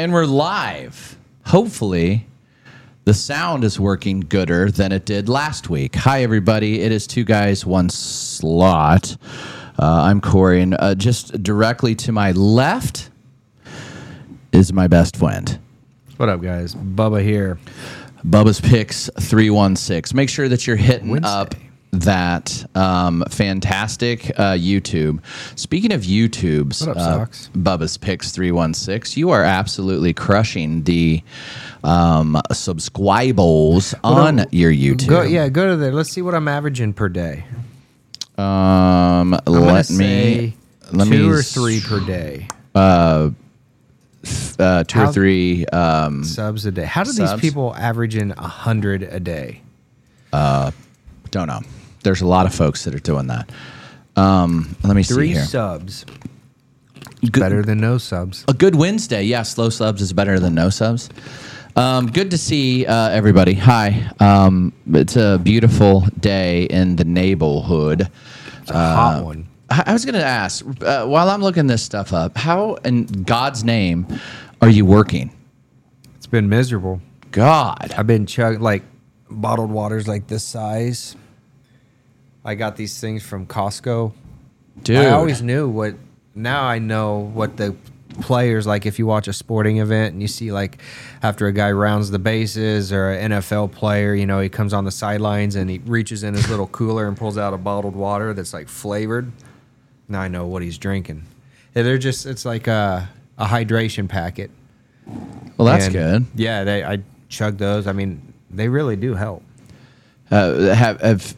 And we're live. Hopefully, the sound is working gooder than it did last week. Hi, everybody. It is two guys, one slot. Uh, I'm Corey, and uh, just directly to my left is my best friend. What up, guys? Bubba here. Bubba's Picks 316. Make sure that you're hitting Wednesday. up that um, fantastic uh, YouTube. Speaking of YouTube's What up, uh, Bubba's Picks 316, you are absolutely crushing the um, subscribers on your YouTube. Go, yeah, go to there. Let's see what I'm averaging per day. Um, let me let two me or three per day. uh, two or three. Um, Subs a day. How do Subs? these people averaging a hundred a day? Uh, don't know. There's a lot of folks that are doing that. Um, let me see Three here. subs. Good- Better than no subs. A good Wednesday. Yeah, slow subs is better than no subs. Um, good to see uh, everybody. Hi. Um, it's a beautiful day in the neighborhood. It's a hot one. I I was going to ask, uh, while I'm looking this stuff up, how in God's name are you working? It's been miserable. God. I've been chugging like bottled waters like this size. I got these things from Costco. Dude. I always knew what. Now I know what the players like. If you watch a sporting event and you see like after a guy rounds the bases or an NFL player, you know he comes on the sidelines and he reaches in his little cooler and pulls out a bottled water that's like flavored. Now I know what he's drinking. Yeah, they're just it's like a, a hydration packet. well, that's And, good. Yeah, they, I chug those. I mean, they really do help. Uh, have, have,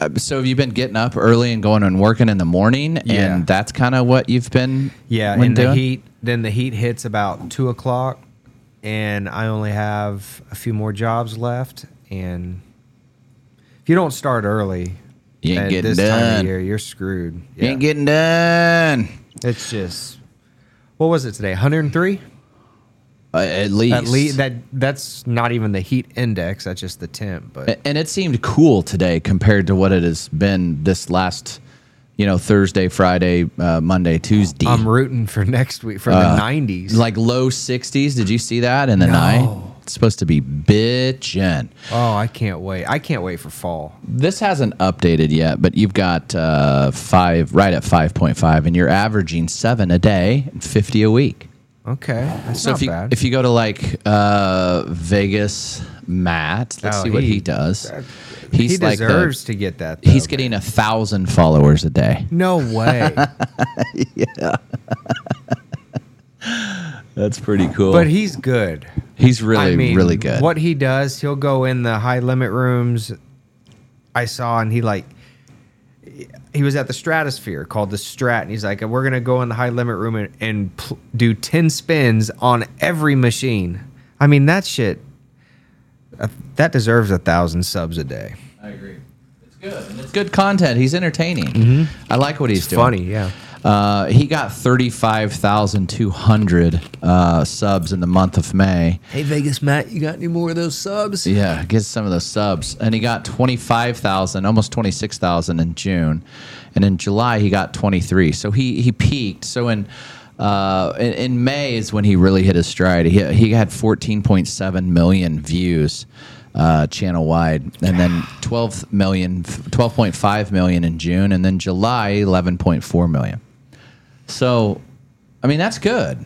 Uh, so have you been getting up early and going and working in the morning? Yeah. And that's kind of what you've been Yeah, and the heat. Then the heat hits about two o'clock, and I only have a few more jobs left. And if you don't start early, You ain't at getting this time of year, you're screwed. You ain't getting done. it's just what was it today? 103. Uh, at least. At least that that's not even the heat index. That's just the temp. But and it seemed cool today compared to what it has been this last, you know, Thursday, Friday, uh, Monday, Tuesday. I'm rooting for next week for Uh, the 90s. like low 60s. Did you see that in the No. night? It's supposed to be bitchin'. oh, I can't wait. I can't wait for fall. This hasn't updated yet, but you've got uh, five right at 5.5, and you're averaging seven a day and 50 a week. Okay, that's So not if you bad. if you go to like uh, Vegas, Matt, let's Oh, see what he- he does. that- He's he like the- deserves to get that. He's though, getting a thousand followers a day. No way. Yeah. That's pretty cool. but he's good. he's really, I mean, really good. What he does, he'll go in the high limit rooms. I saw, and he like, he was at the Stratosphere called the Strat, and he's like, we're gonna go in the high limit room and, and pl- do ten spins on every machine. I mean, that shit. Uh, that deserves a thousand subs a day. I agree. It's good. And it's good content. He's entertaining. I like what he's It's doing. funny, yeah. Uh, he got 35,200 uh, subs in the month of May. Hey Vegas Matt, you got any more of those subs? Yeah, get some of those subs. And he got 25,000, almost 26,000 in June. And in July, he got 23. So he, he peaked. So in, uh, in, in May is when he really hit his stride. He, he had 14.7 million views uh, channel wide. And then 12 million, 12.5 million in June. And then July, 11.4 million. So, I mean, that's good.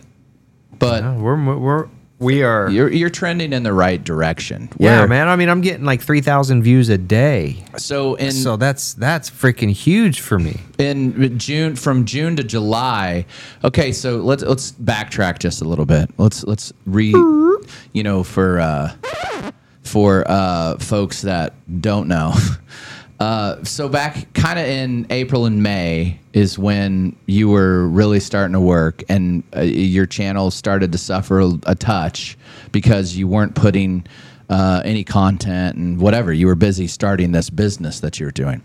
But No, we're we're we are. you're, you're trending in the right direction. yeah, man. I mean, I'm getting like three thousand views a day. So in so that's that's freaking huge for me. in June from June to July. Okay, so let's let's backtrack just a little bit. Let's let's re you know for uh for uh folks that don't know. Uh, so back kind of in April and May is when you were really starting to work, and uh, your channel started to suffer a, a touch because you weren't putting uh, any content and whatever. You were busy starting this business that you were doing.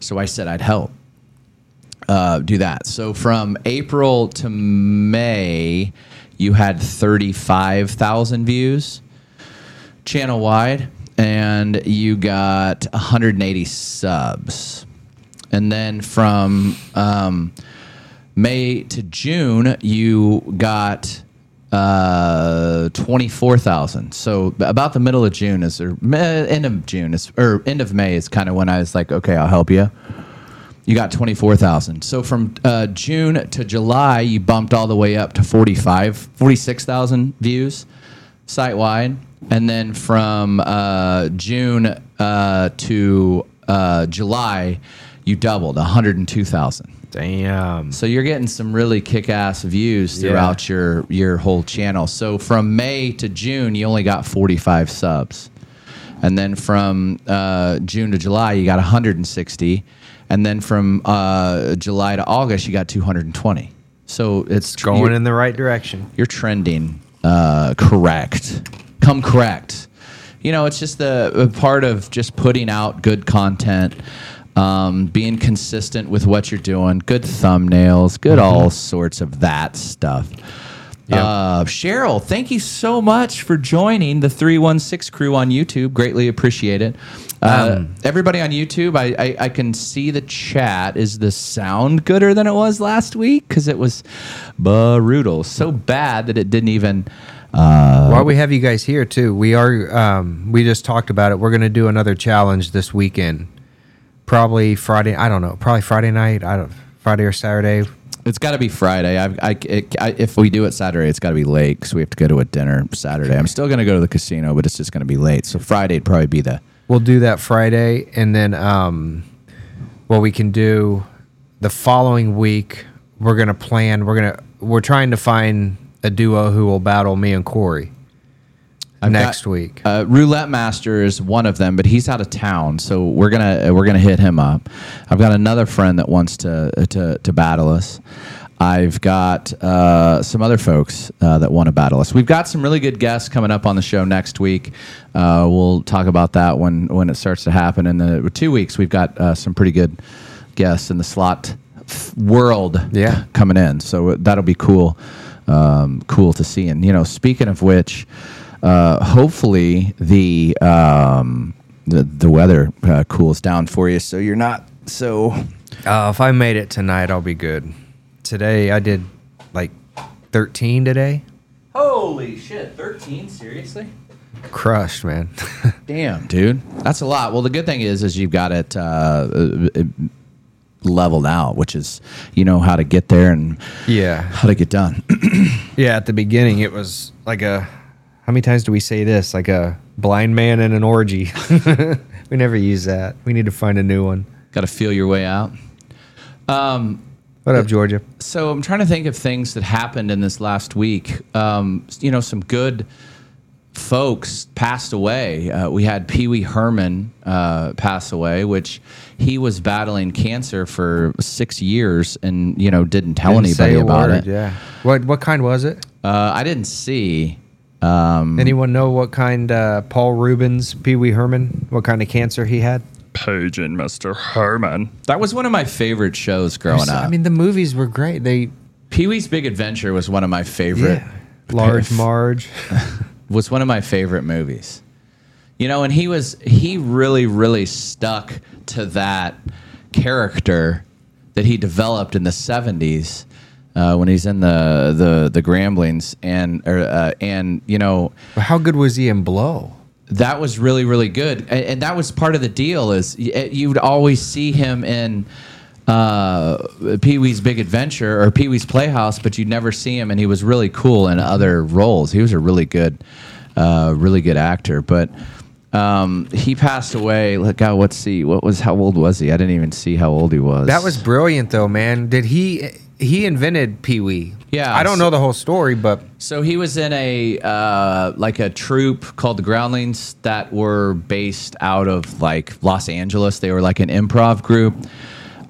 So I said I'd help uh, do that. So from April to May, you had 35,000 views channel wide, and you got 180 subs. And then from um, May to June, you got uh, twenty four thousand. So about the middle of June is or end of June is or end of May is kind of when I was like, okay, I'll help you. You got twenty four thousand. So from uh, June to July, you bumped all the way up to 45, 46,000 views site wide, and then from uh, June uh, to uh, July, you doubled one hundred and two thousand. Damn. So you're getting some really kick-ass views throughout your your whole channel. So from May to June, you only got 45 subs, and then from uh, June to July, you got 160, and then from uh, July to August, you got 220. So it's tr- Going in the right direction. you're trending uh, correct. Come correct. You know, it's just the a part of just putting out good content, um, being consistent with what you're doing, good thumbnails, good all sorts of that stuff. Yep. Uh, Cheryl, thank you so much for joining the 316 crew on YouTube. Greatly appreciate it. Uh, everybody on YouTube, I, I, I can see the chat. Is the sound gooder than it was last week? Because it was brutal. So bad that it didn't even. Uh, While we have you guys here too, we are um, we just talked about it. We're gonna do another challenge this weekend. Probably Friday. I don't know. Probably Friday night. I don't. Friday or Saturday. it's got to be Friday. I've, I, it, I, if we do it Saturday, it's got to be late because we have to go to a dinner Saturday. I'm still going to go to the casino, but it's just going to be late. So Friday'd probably be the. We'll do that Friday, and then um, what we can do the following week. We're gonna plan. We're gonna. We're trying to find a duo who will battle me and Corey I've next got- week. Uh, Roulette Master is one of them, but he's out of town, so we're gonna we're gonna hit him up. I've got another friend that wants to to, to battle us. I've got uh, some other folks uh, that want to battle us. We've got some really good guests coming up on the show next week. Uh, we'll talk about that when when it starts to happen. In the two weeks, we've got uh, some pretty good guests in the slot f- world Yeah. coming in. So that'll be cool, um, cool to see. And you know, speaking of which, uh, hopefully the um, the the weather uh, cools down for you, so you're not so. Uh, if I made it tonight, I'll be good. Today I did like 13 today. Holy shit! Thirteen, seriously? Crushed, man. Damn, dude, that's a lot. Well, the good thing is, is you've got it. Uh, uh, leveled out which is you know how to get there and yeah. how to get done Yeah, at the beginning it was like a how many times do we say this? Like a blind man in an orgy. we never use that. We need to find a new one. got to feel your way out What up, Georgia? So I'm trying to think of things that happened in this last week. Um, you know, some good folks passed away. Uh, we had Pee Wee Herman uh, pass away, which he was battling cancer for six years, and you know didn't tell Didn't say anybody a about word, it. Yeah. What what kind was it? Uh, I didn't see. Um, Anyone know what kind uh, Paul Reubens, Pee Wee Herman, what kind of cancer he had? Paging Mr. Herman. That was one of my favorite shows growing up. I mean, the movies were great. They Pee Wee's Big Adventure was one of my favorite. yeah. Large Marge. was one of my favorite movies. You know, and he was he really really stuck to that character that he developed in the '70s uh, when he's in the the the Groundlings, and or, uh, and you know how good was he in Blow? that was really really good and, and that was part of the deal is you would always see him in uh, pee-wee's big adventure or pee-wee's playhouse but you'd never see him and he was really cool in other roles he was a really good uh, really good actor but um, he passed away look out let's see what was how old was he i didn't even see how old he was That was brilliant, though, man. Did he? He invented Pee Wee. Yeah, I don't so- know the whole story, but So he was in a uh, like a troupe called the Groundlings that were based out of like Los Angeles. They were like an improv group,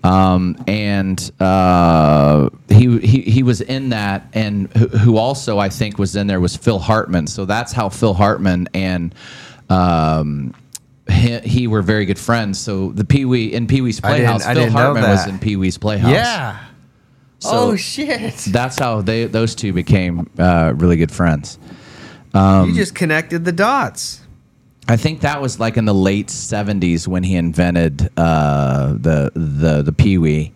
um, and uh, he, he he was in that, and who, who also I think was in there was Phil Hartman. So that's how Phil Hartman and um, he, he were very good friends. So the Pee Wee in Pee Wee's Playhouse, Phil Hartman was in Pee Wee's Playhouse. yeah. So- oh shit! That's how they those two became uh, really good friends. you just connected the dots. I think that was like in the late '70s when he invented uh, the the the Pee Wee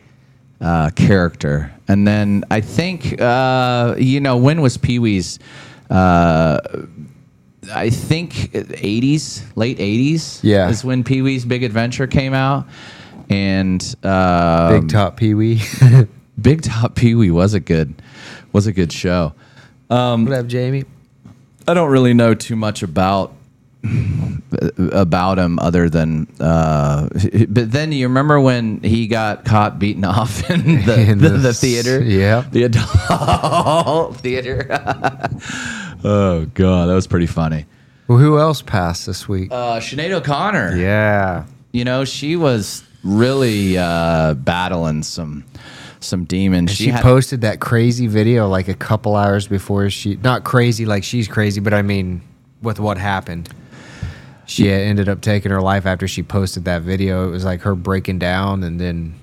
uh, character, and then I think uh, you know when was Pee Wee's uh, I think 80s, late 80s. Yeah. is when Pee Wee's Big Adventure came out, and uh, Big Top Pee Wee. Big Top Pee Wee was a good was a good show. what up, Jamie? I don't really know too much about about him other than uh but then you remember when he got caught beating off in the, In the, the the theater yeah. the adult theater oh god that was pretty funny Well, who else passed this week? uh Sinead O'Connor yeah. you know she was really uh battling some some demons She, had- posted that crazy video like a couple hours before she, not crazy like she's crazy, but I mean, with what happened. She ended up taking her life after she posted that video. It was like her breaking down, and then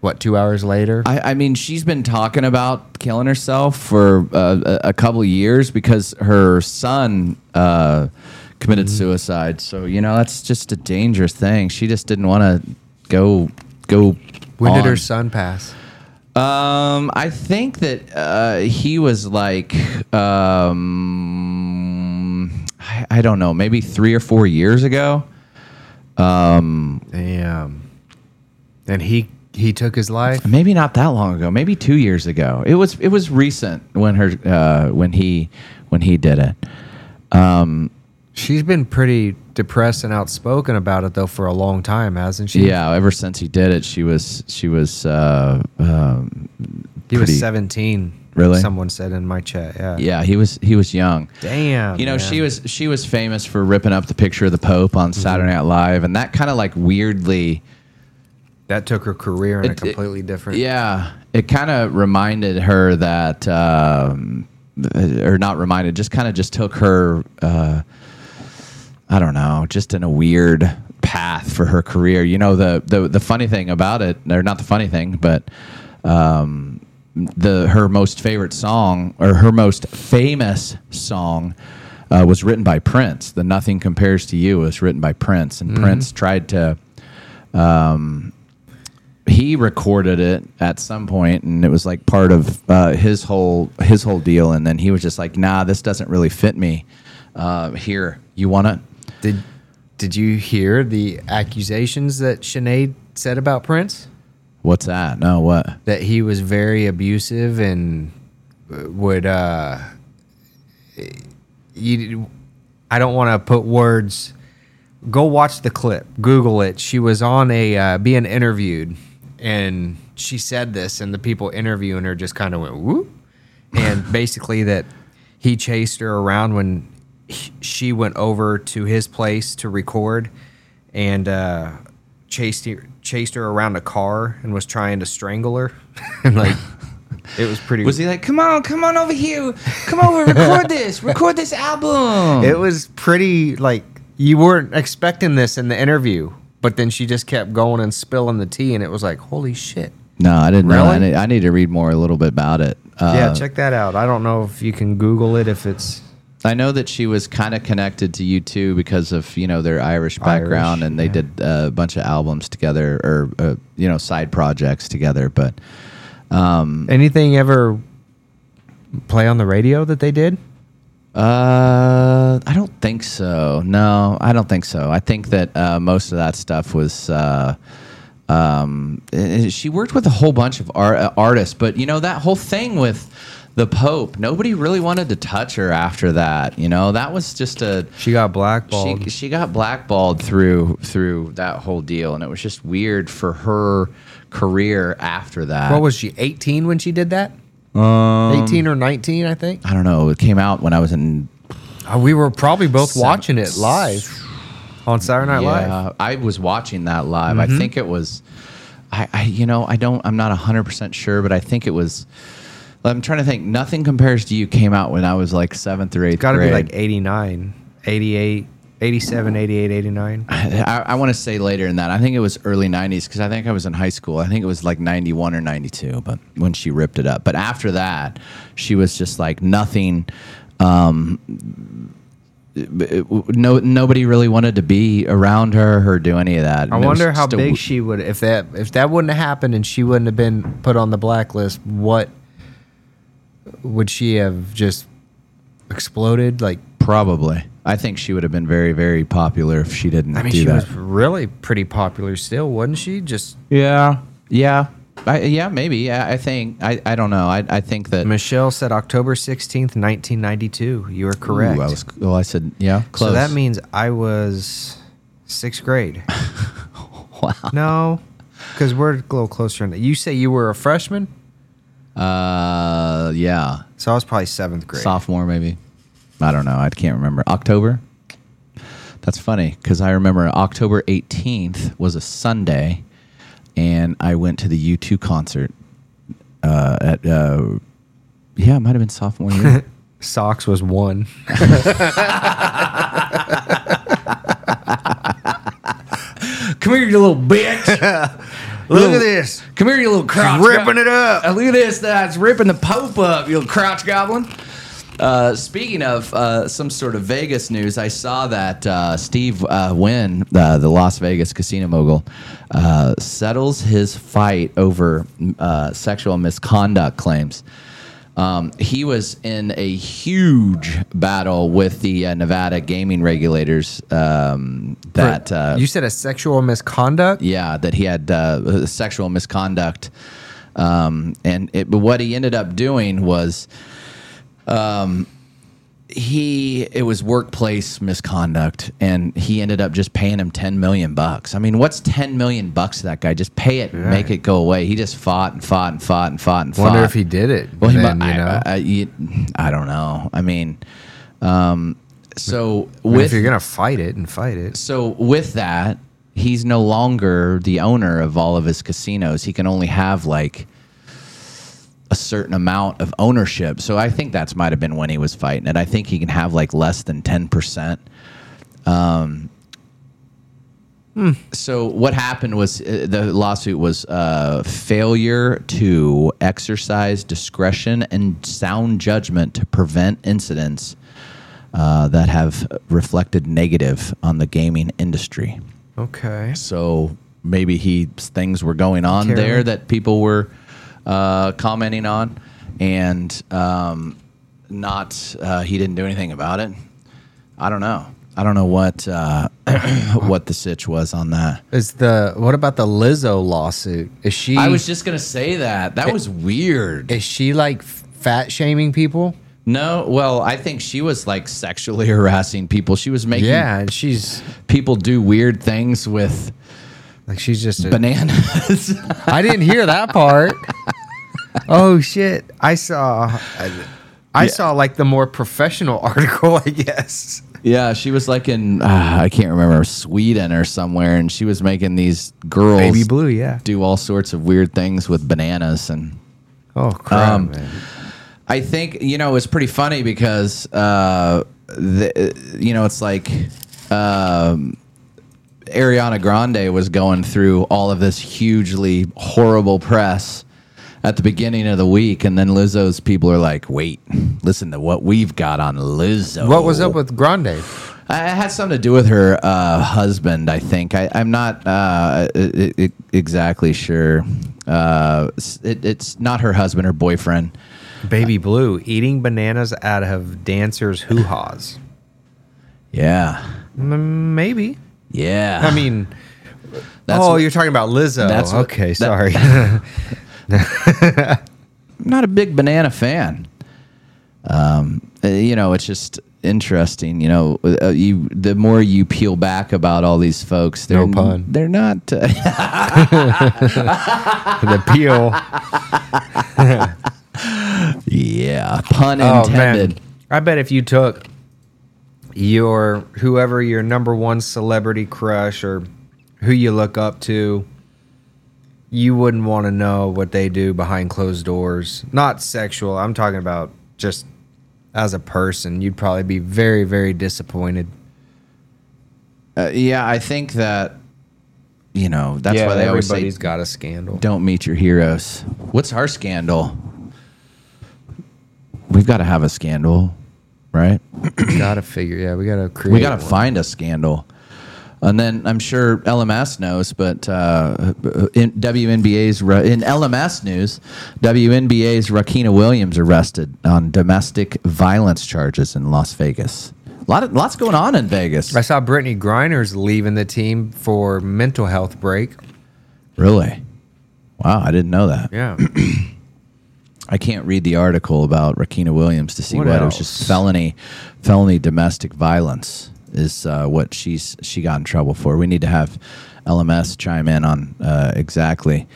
what, two hours later? I, I mean, she's been talking about killing herself for uh, a, couple of years because her son uh, committed Mm-hmm. suicide. So you know that's just a dangerous thing. She just didn't want to go go. when did her son pass? Um, I think that uh, he was like, um, I, I don't know, maybe three or four years ago. Damn. And he he took his life. Maybe not that long ago. Maybe two years ago. It was it was recent when her uh, when he when he did it. Um, She's been pretty depressed and outspoken about it though for a long time, hasn't she? Yeah, ever since he did it, she was she was uh, um, He pretty- was 17. Really? Someone said in my chat. Yeah. yeah he was he was young. Damn. You know, man. she was she was famous for ripping up the picture of the Pope on Mm-hmm. Saturday Night Live, and that kind of like weirdly, that took her career in a It- it- completely different. yeah, it kind of reminded her that, um, or not reminded, just kind of just took her, uh, I don't know, just in a weird path for her career. You know, the the the funny thing about it, or not the funny thing, but. Um, the her most favorite song or her most famous song uh, was written by Prince. The "Nothing Compares to You" was written by Prince, and Prince tried to. Um, he recorded it at some point, and it was like part of uh, his whole his whole deal. And then he was just like, "Nah, this doesn't really fit me. Uh, here, you want it?" Did Did you hear the accusations that Sinead said about Prince? What's that? No, what? That he was very abusive and uh, would. uh You, I don't want to put words. Go watch the clip. Google it. She was on a uh, being interviewed, and she said this, and the people interviewing her just kind of went whoop, and basically that he chased her around when she went over to his place to record, and uh, chased her, chased her around a car and was trying to strangle her, and like it was pretty. Was he like, "Come on, come on over here, come over, record this, record this album"? It was pretty like you weren't expecting this in the interview, but then she just kept going and spilling the tea, and it was like, holy shit. no, I didn't know. I Really? need, I need to read more a little bit about it. Uh, yeah, check that out. I don't know if you can Google it if it's I know that she was kind of connected to U2 because of you know their Irish background, Irish, and they yeah. did uh, a bunch of albums together or uh, you know side projects together. But anything ever play on the radio that they did. uh, I don't think so. No, I don't think so. I think that uh, most of that stuff was. Uh, um, eh, she worked with a whole bunch of art, artists, but you know that whole thing with the Pope, nobody really wanted to touch her after that. You know that was just a She got blackballed. She, she got blackballed through through that whole deal, and it was just weird for her career after that. what was she? 18 when she did that? Um, 18 or 19, I think. I don't know. It came out when I was in. Uh, we were probably both Seven- watching it live on Saturday Night Live. Yeah, I was watching that live. Mm-hmm. I think it was. I, I you know I don't I'm not hundred percent sure, but I think it was. I'm trying to think. Nothing compares to you came out when I was like seventh or eighth Got to be like 89, 88, 87, 88, 89. I, I want to say later in that. I think it was early 90s because I think I was in high school. I think it was like 91 or 92, but when she ripped it up. But after that, she was just like nothing. Um, no, nobody really wanted to be around her or do any of that. I And wonder how big she would if that if that wouldn't have happened and she wouldn't have been put on the blacklist. What would she have just exploded? Like, Probably. I think she would have been very, very popular if she didn't I mean, do she that. was really pretty popular still, wasn't she? Just yeah. Yeah. I, yeah, maybe. Yeah, I think. I, I don't know. I, I think that. Michelle said October 16th, 1992. You are correct. Ooh, I was, well, I said, yeah, close. So that means I was sixth grade. wow. no, because we're a little closer. In you say you were a freshman, Uh, yeah. so I was probably seventh grade. Sophomore, maybe. I don't know. I can't remember. October? That's funny because I remember October 18th was a Sunday and I went to the U2 concert uh, at, uh, yeah, it might have been sophomore year. Socks was one. Come here, you little bitch. Look at this, Come here, you little crouch. ripping it up. Uh, look at this. That's ripping the Pope up, you little crouch goblin. Uh, speaking of uh, some sort of Vegas news, I saw that uh, Steve uh, Wynn, uh, the Las Vegas casino mogul, uh, settles his fight over uh, sexual misconduct claims. Um, he was in a huge battle with the uh, Nevada gaming regulators. Um, that uh, you said a sexual misconduct. yeah, that he had uh, sexual misconduct, um, and it, but what he ended up doing was, um, he it was workplace misconduct, and he ended up just paying him ten million bucks. I mean, what's ten million bucks to that guy? Just pay it, and make it go away. He just fought and fought and fought and fought and fought. Wonder if he did it. Well, he then, mu- you know, I, I, you- I don't know. I mean, um, so I mean, with if you're gonna fight it and fight it, so with that, he's no longer the owner of all of his casinos. He can only have like a certain amount of ownership. So I think that's might have been when he was fighting it. I think he can have like less than ten percent. Um. So what happened was uh, the lawsuit was uh, failure to exercise discretion and sound judgment to prevent incidents uh, that have reflected negative on the gaming industry. okay. So maybe he things were going on there that people were uh, commenting on, and um, not uh, he didn't do anything about it. I don't know. I don't know what uh, what the sitch was on that. Is the what about the Lizzo lawsuit? Is she? I was just gonna say that. That was weird. Is she like fat shaming people? No, well, I think she was like sexually harassing people. She was making Yeah, and she's people do weird things with like she's just. A, bananas. I didn't hear that part. oh shit! I saw. I, I saw like the more professional article, I guess. Yeah, she was like in uh, I can't remember Sweden or somewhere, and she was making these girls Baby blue, yeah. do all sorts of weird things with bananas, and Oh crap, Um, man. I think you know it's pretty funny because uh, the, you know it's like um, Ariana Grande was going through all of this hugely horrible press at the beginning of the week, and then Lizzo's people are like, "Wait, listen to what we've got on Lizzo." What was up with Grande? Uh, It had something to do with her uh, husband, I think. I, I'm not uh, i i exactly sure. Uh, it, it's not her husband, her boyfriend. Baby blue eating bananas out of dancers' hoo ha's. Yeah. M- maybe. Yeah. I mean, That's oh, what- you're talking about Lizzo. that's what- okay. that- sorry. I'm not a big banana fan. Um, uh, you know, it's just interesting. You know, uh, you the more you peel back about all these folks, they're No pun. They're not. Uh, the peel. yeah, pun Oh intended. man, I bet if you took your whoever your number one celebrity crush or who you look up to, you wouldn't want to know what they do behind closed doors. Not sexual. I'm talking about just as a person. You'd probably be very, very disappointed. Uh, yeah, I think that. You know, that's why they always say everybody's got a scandal. don't meet your heroes. What's our scandal? We've got to have a scandal, right? gotta figure. Yeah, we gotta create. we got to one. find a scandal. And then I'm sure LMS knows, but uh, in WNBA's in LMS news, WNBA's Riquna Williams arrested on domestic violence charges in Las Vegas. A lot of lots going on in Vegas. I saw Brittney Griner's leaving the team for mental health break. Really? Wow, I didn't know that. Yeah. I can't read the article about Riquna Williams to see What what, it was just felony felony domestic violence is uh, what she's she got in trouble for. We need to have LMS chime in on uh, exactly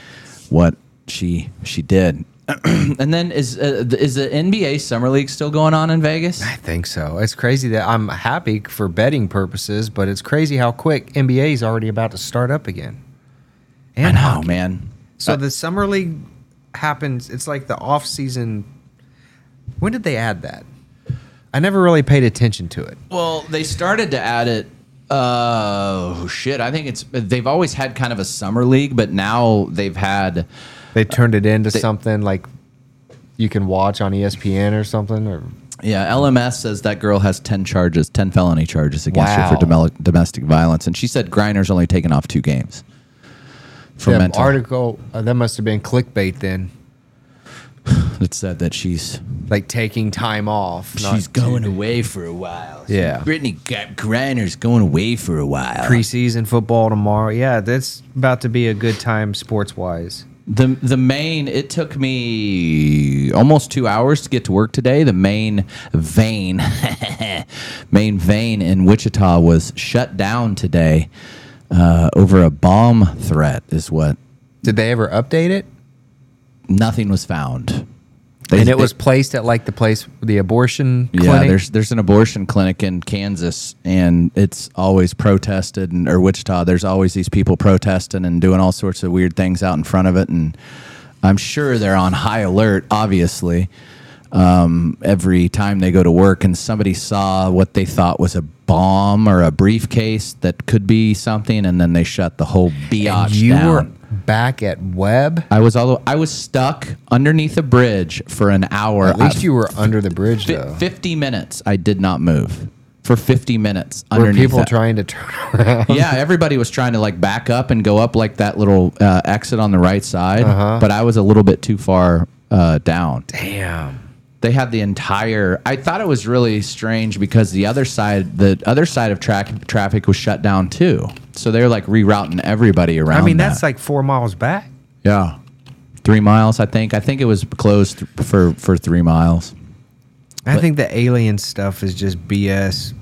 what she she did. and then is uh, is the NBA summer league still going on in Vegas? I think so. It's crazy that I'm happy for betting purposes, but it's crazy how quick NBA is already about to start up again. I And know, hockey. man. So Uh, the summer league happens. It's like the off season. When did they add that? I never really paid attention to it. Well, they started to add it. Uh, shit. I think it's they've always had kind of a summer league, but now they've had. They turned it into They- something like you can watch on ESPN or something. Or Yeah, LMS says that girl has 10 charges, 10 felony charges against her for domestic violence. And she said Griner's only taken off two games that mental. article uh, that must have been clickbait then, It said that she's like taking time off. not she's going away for a while. Yeah. Brittney G- Griner's going away for a while. preseason football tomorrow. Yeah, that's about to be a good time sports wise. The the main it took me almost two hours to get to work today. The main vein, main vein in Wichita was shut down today uh, over a bomb threat. Is what Did they ever update it? nothing was found. They- and it they- was placed at like the place, the abortion yeah. There's there's an abortion clinic in Kansas, and it's always protested. And or Wichita, there's always these people protesting and doing all sorts of weird things out in front of it. And I'm sure they're on high alert, obviously, um, every time they go to work. And somebody saw what they thought was a bomb or a briefcase that could be something, and then they shut the whole biatch and you down. were back at Webb. I was all I was stuck underneath a bridge for an hour. At least I- you were under the bridge, though. 50 minutes I did not move for 50 minutes Were underneath people that. trying to turn around? yeah everybody was trying to like back up and go up like that little uh, exit on the right side Uh-huh. but i was a little bit too far uh, down Damn. They had the entire i thought it was really strange because the other side the other side of track traffic was shut down too so they're like rerouting everybody around I mean, that. that's like four miles back. yeah three miles i think i think it was closed for for three miles I But- think the alien stuff is just BS.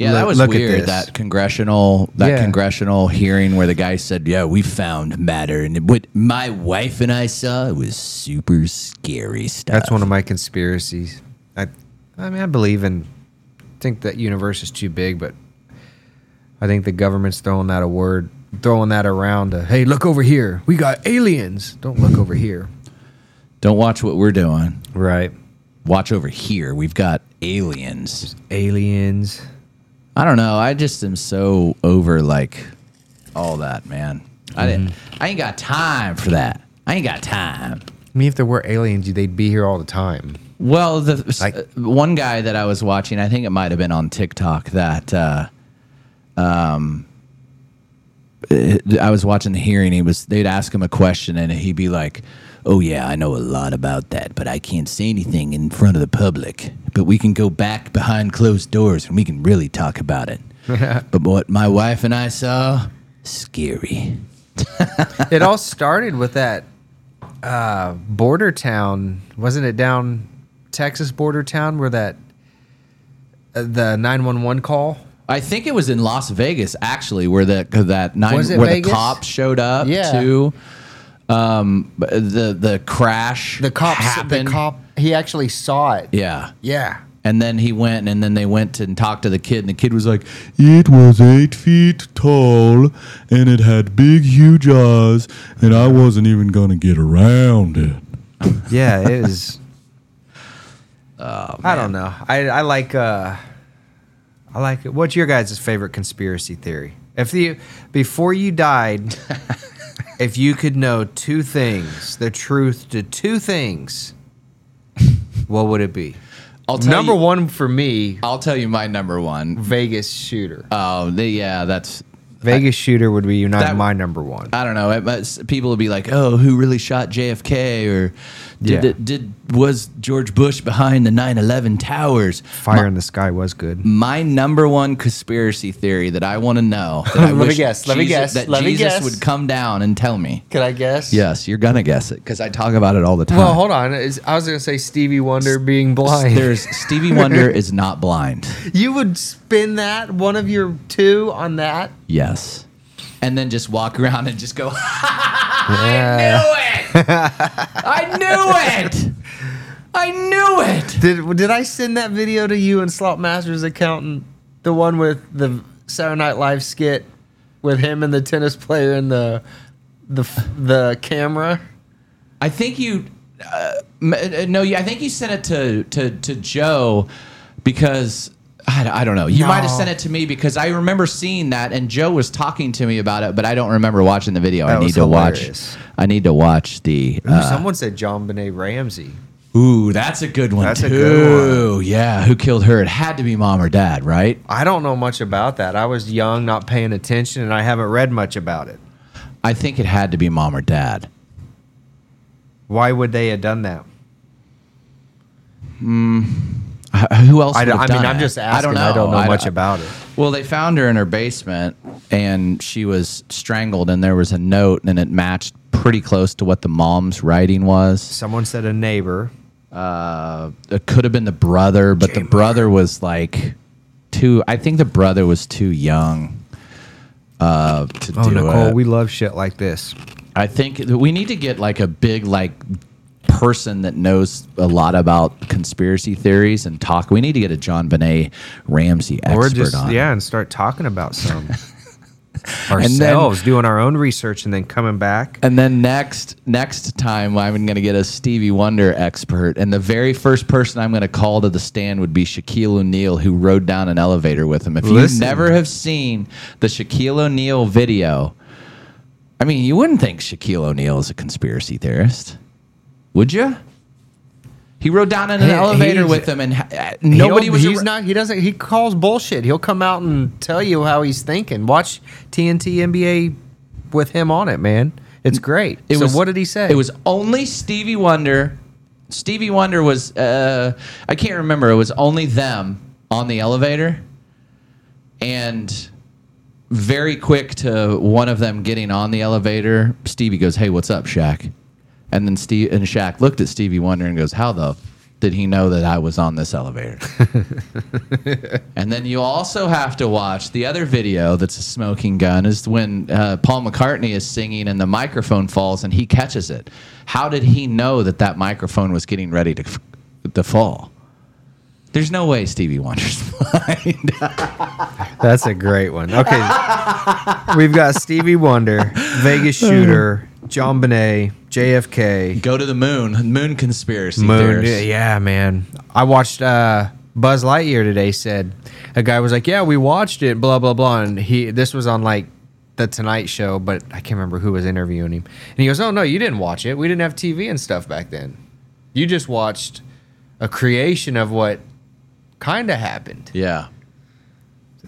Yeah, that was look at weird. That congressional that Yeah. congressional hearing where the guy said, "Yeah, we found matter," and what my wife and I saw it was super scary stuff. That's one of my conspiracies. I, I mean, I believe in. Think that universe is too big, but I think the government's throwing that a word, throwing that around. To, hey, look over here. We got aliens. Don't look over here. Don't watch what we're doing. Right. Watch over here. We've got aliens. Aliens. I don't know. I just am so over like all that, man. I didn't. I ain't got time for that. I ain't got time. I mean, if there were aliens, they'd be here all the time. Well, the Like- uh, one guy that I was watching, I think it might have been on TikTok that uh, um, uh, I was watching the hearing. He was they'd ask him a question and he'd be like, "Oh yeah, I know a lot about that, but I can't say anything in front of the public. But we can go back behind closed doors and we can really talk about it." but what my wife and I saw, scary. it all started with that uh, border town, wasn't it down Texas border town where that uh, the nine one one call? I think it was in Las Vegas actually, where the that nine where Vegas? the cops showed up Yeah. to um the the crash The cops, happened. the cop, he actually saw it. yeah Yeah. and then he went and then they went and talked to the kid and the kid was like it was eight feet tall and it had big huge eyes and i wasn't even gonna get around it Yeah, it is. I don't know. I I like uh I like it. What's your guys' favorite conspiracy theory? If you before you died, if you could know two things, the truth to two things, what would it be? I'll tell Number you, one for me, I'll tell you my number one. Vegas shooter. Oh, the, yeah, that's Vegas shooter would be United that- my number one. I don't know. It, must- people would be like, "Oh, who really shot JFK?" Or did Yeah. it, did was George Bush behind the 9/11 towers? Fire in the Sky was good. My number one conspiracy theory that I want to know. That I Let me guess, let me guess, That let Jesus guess. would come down and tell me. Can I guess? Yes, you're gonna guess it because I talk about it all the time. Well, hold on. I was gonna say Stevie Wonder being blind. There's Stevie Wonder is not blind. you would spin that one of your two on that. Yes. And then just walk around and just go. I knew it! I knew it! I knew it! Did did I send that video to you and Slot Masters accountant? The one with the Saturday Night Live skit with him and the tennis player and the the the camera. I think you, uh, uh, no, I think you sent it to, to, to Joe because. I, I don't know. You might have sent it to me because I remember seeing that, and Joe was talking to me about it, but I don't remember watching the video. I need to hilarious. watch. I need to watch the. Ooh, Uh, someone said JonBenét Ramsey. ooh, that's a good one That's too. a good Yeah, who killed her? It had to be mom or dad, right? I don't know much about that. I was young, not paying attention, and I haven't read much about it. I think it had to be mom or dad. Why would they have done that? H- Who else? I, would don't- have I mean, done I'm it? just asking. I don't know. I don't know I much about it. Well, they found her in her basement, and she was strangled, and there was a note, and it matched pretty close to what the mom's writing was. Someone said a neighbor. Uh, it could have been the brother, but the brother was like too. I think the brother was too young uh, to do. Oh, do Nicole, it. we love shit like this. I think we need to get like a big like person that knows a lot about conspiracy theories and talk. We need to get a JonBenét Ramsey expert or just on. yeah, and start talking about some then- ourselves, doing our own research, and then coming back. And then next next time I'm going to get a Stevie Wonder expert, and the very first person I'm going to call to the stand would be Shaquille O'Neal, who rode down an elevator with him. If you never have seen the Shaquille O'Neal video, I mean, you wouldn't think Shaquille O'Neal is a conspiracy theorist, would you? He rode down in an He- elevator with him, and ha- nobody was. He's ar- not. He doesn't. He calls bullshit. He'll come out and tell you how he's thinking. Watch TNT NBA with him on it, man. It's great. It so was- what did he say? It was only Stevie Wonder. Stevie Wonder was uh, I can't remember. It was only them on the elevator, and very quick to one of them getting on the elevator. Stevie goes, "Hey, what's up, Shaq?" And then Steve and Shaq looked at Stevie Wonder and goes, "How the." Did he know that I was on this elevator? and then you also have to watch the other video that's a smoking gun is when uh, Paul McCartney is singing and the microphone falls and he catches it. How did he know that that microphone was getting ready to, to fall? There's no way Stevie Wonder's blind. That's a great one. Okay, we've got Stevie Wonder, Vegas Shooter, John Bonet, JFK, Go to the moon. Moon conspiracy Moon. Yeah, man. I watched uh, Buzz Lightyear today. Said a guy was like, "Yeah, we watched it." Blah blah blah. And he this was on like the Tonight Show, but I can't remember who was interviewing him. And he goes, "Oh no, you didn't watch it. We didn't have TV and stuff back then. You just watched a creation of what kind of happened. Yeah.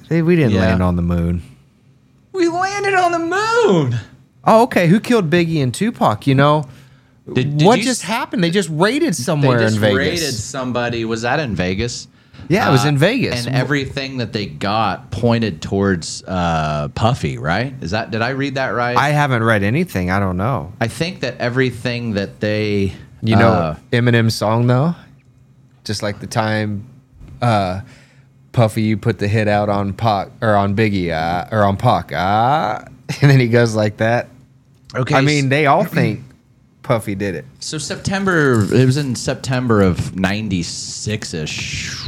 Hey, We didn't Yeah. land on the moon." We landed on the moon. Oh, okay. Who killed Biggie and Tupac? You know, Did- did what you just s- happened? They just raided They somewhere just in Vegas. raided somebody. Was that in Vegas? Yeah, it was Uh, in Vegas. and everything that they got pointed towards uh, Puffy. Right? Is that? Did I read that right? I haven't read anything. I don't know. I think that everything that they, You know uh, Eminem's song though, just like the time uh, Puffy you put the hit out on Pac or on Biggie uh, or on Pac, ah, and then he goes like that. okay. I mean, they all think Puffy did it. so September. It was in September of '96 ish.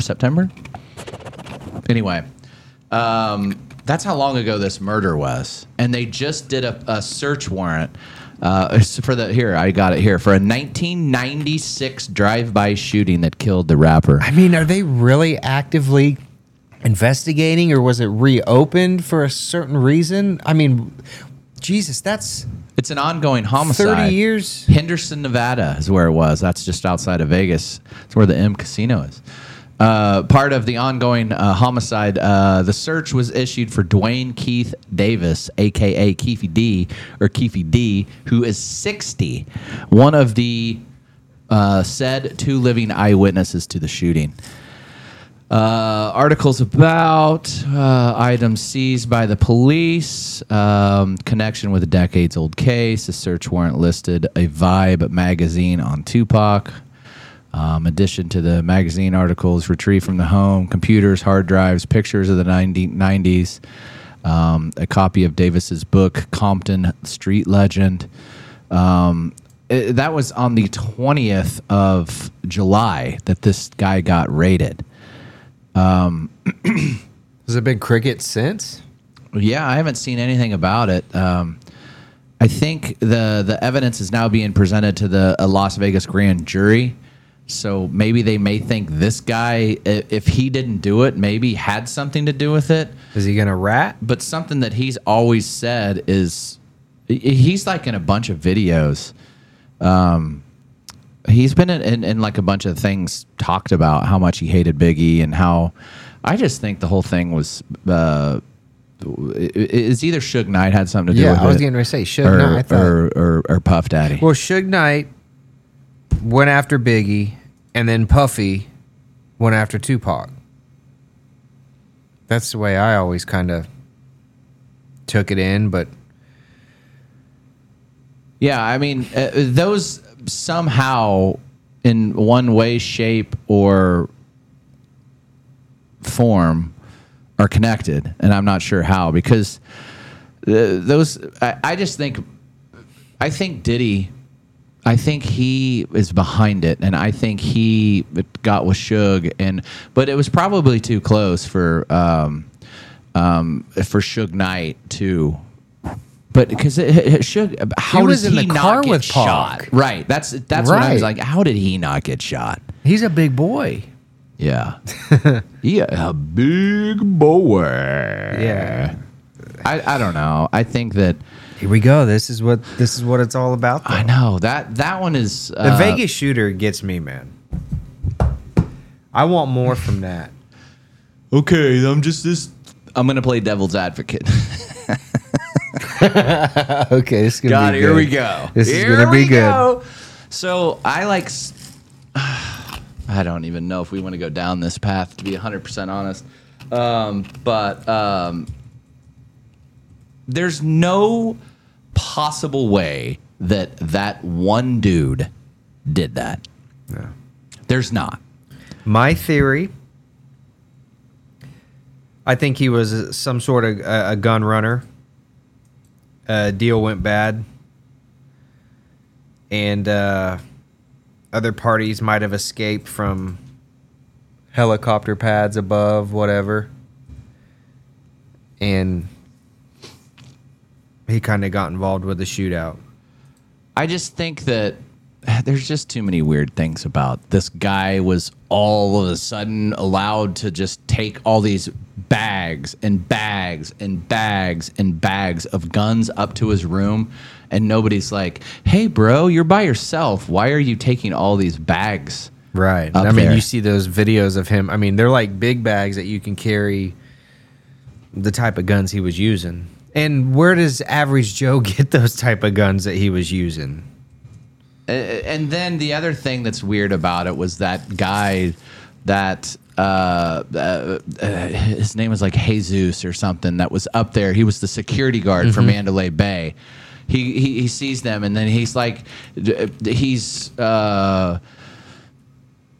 September. Anyway, um, that's how long ago this murder was, and they just did a, a search warrant. Uh, for the here, I got it here for a 1996 drive-by shooting that killed the rapper. I mean, are they really actively investigating, or was it reopened for a certain reason? I mean, Jesus, that's It's an ongoing homicide. 30 years? Henderson, Nevada is where it was. That's just outside of Vegas. It's where the M Casino is. Uh, part of the ongoing uh, homicide, uh, the search was issued for Duane Keith Davis, aka Keffe D, or Keffe D, who is 60, one of the uh, said two living eyewitnesses to the shooting. Uh, articles about uh, items seized by the police, um, connection with a decades old case. A search warrant listed a Vibe magazine on Tupac. Um, addition to the magazine articles retrieved from the home, computers, hard drives, pictures of the 90, 90s, um, a copy of Davis's book, Compton Street Legend. Um, it- that was on the 20th of July that this guy got raided. Has it been cricket since? Yeah, I haven't seen anything about it. Um, I think the the evidence is now being presented to the a Las Vegas grand jury. So maybe they may think this guy, if he didn't do it, maybe had something to do with it. Is he going to rat? But something that he's always said is he's like in a bunch of videos. Um, he's been in, in, in like a bunch of things talked about how much he hated Biggie and how I just think the whole thing was. Uh, it- it's either Suge Knight had something to do Yeah, with I was it, going to say Suge or, Knight. I thought. or, or, or Puff Daddy. well, Suge Knight went after Biggie, and then Puffy went after Tupac. That's the way I always kind of took it in, but Yeah, I mean, uh, those somehow, in one way, shape, or form, are connected, and I'm not sure how because uh, those. I, I just think, I think Diddy. I think he is behind it, and I think he got with Suge, and but it was probably too close for um, um, for Suge Knight too. But because it, Suge, how was does in he the not car get with shot? Right. That's that's what I was like. How did he not get shot? he's a big boy. Yeah. yeah, a big boy. Yeah. I, I don't know. I think that Here we go. This is what this is what it's all about. though. I know that that one is The uh, Vegas shooter gets me, man. I want more from that. Okay, I'm just this. I'm gonna play devil's advocate. okay, this is gonna God, be here good. we go. This is gonna be good. go. So I like. I don't even know if we want to go down this path. To be 100 percent honest, um, but um, there's no possible way that that one dude did that. Yeah. There's not. My theory. I think he was some sort of uh, a gun runner. Uh, deal went bad, and uh, other parties might have escaped from helicopter pads above, whatever. And he kind of got involved with the shootout. I just think that there's just too many weird things about this guy was all of a sudden allowed to just take all these bags and bags and bags and bags of guns up to his room and nobody's like, "Hey bro, you're by yourself. Why are you taking all these bags?" Right. I mean, there. you see those videos of him. I mean, they're like big bags that you can carry the type of guns he was using. And where does average Joe get those type of guns that he was using? And then the other thing that's weird about it was that guy that uh, uh, uh, his name was like Jesus or something that was up there. He was the security guard for Mandalay Bay. He, he he sees them and then he's like he's uh,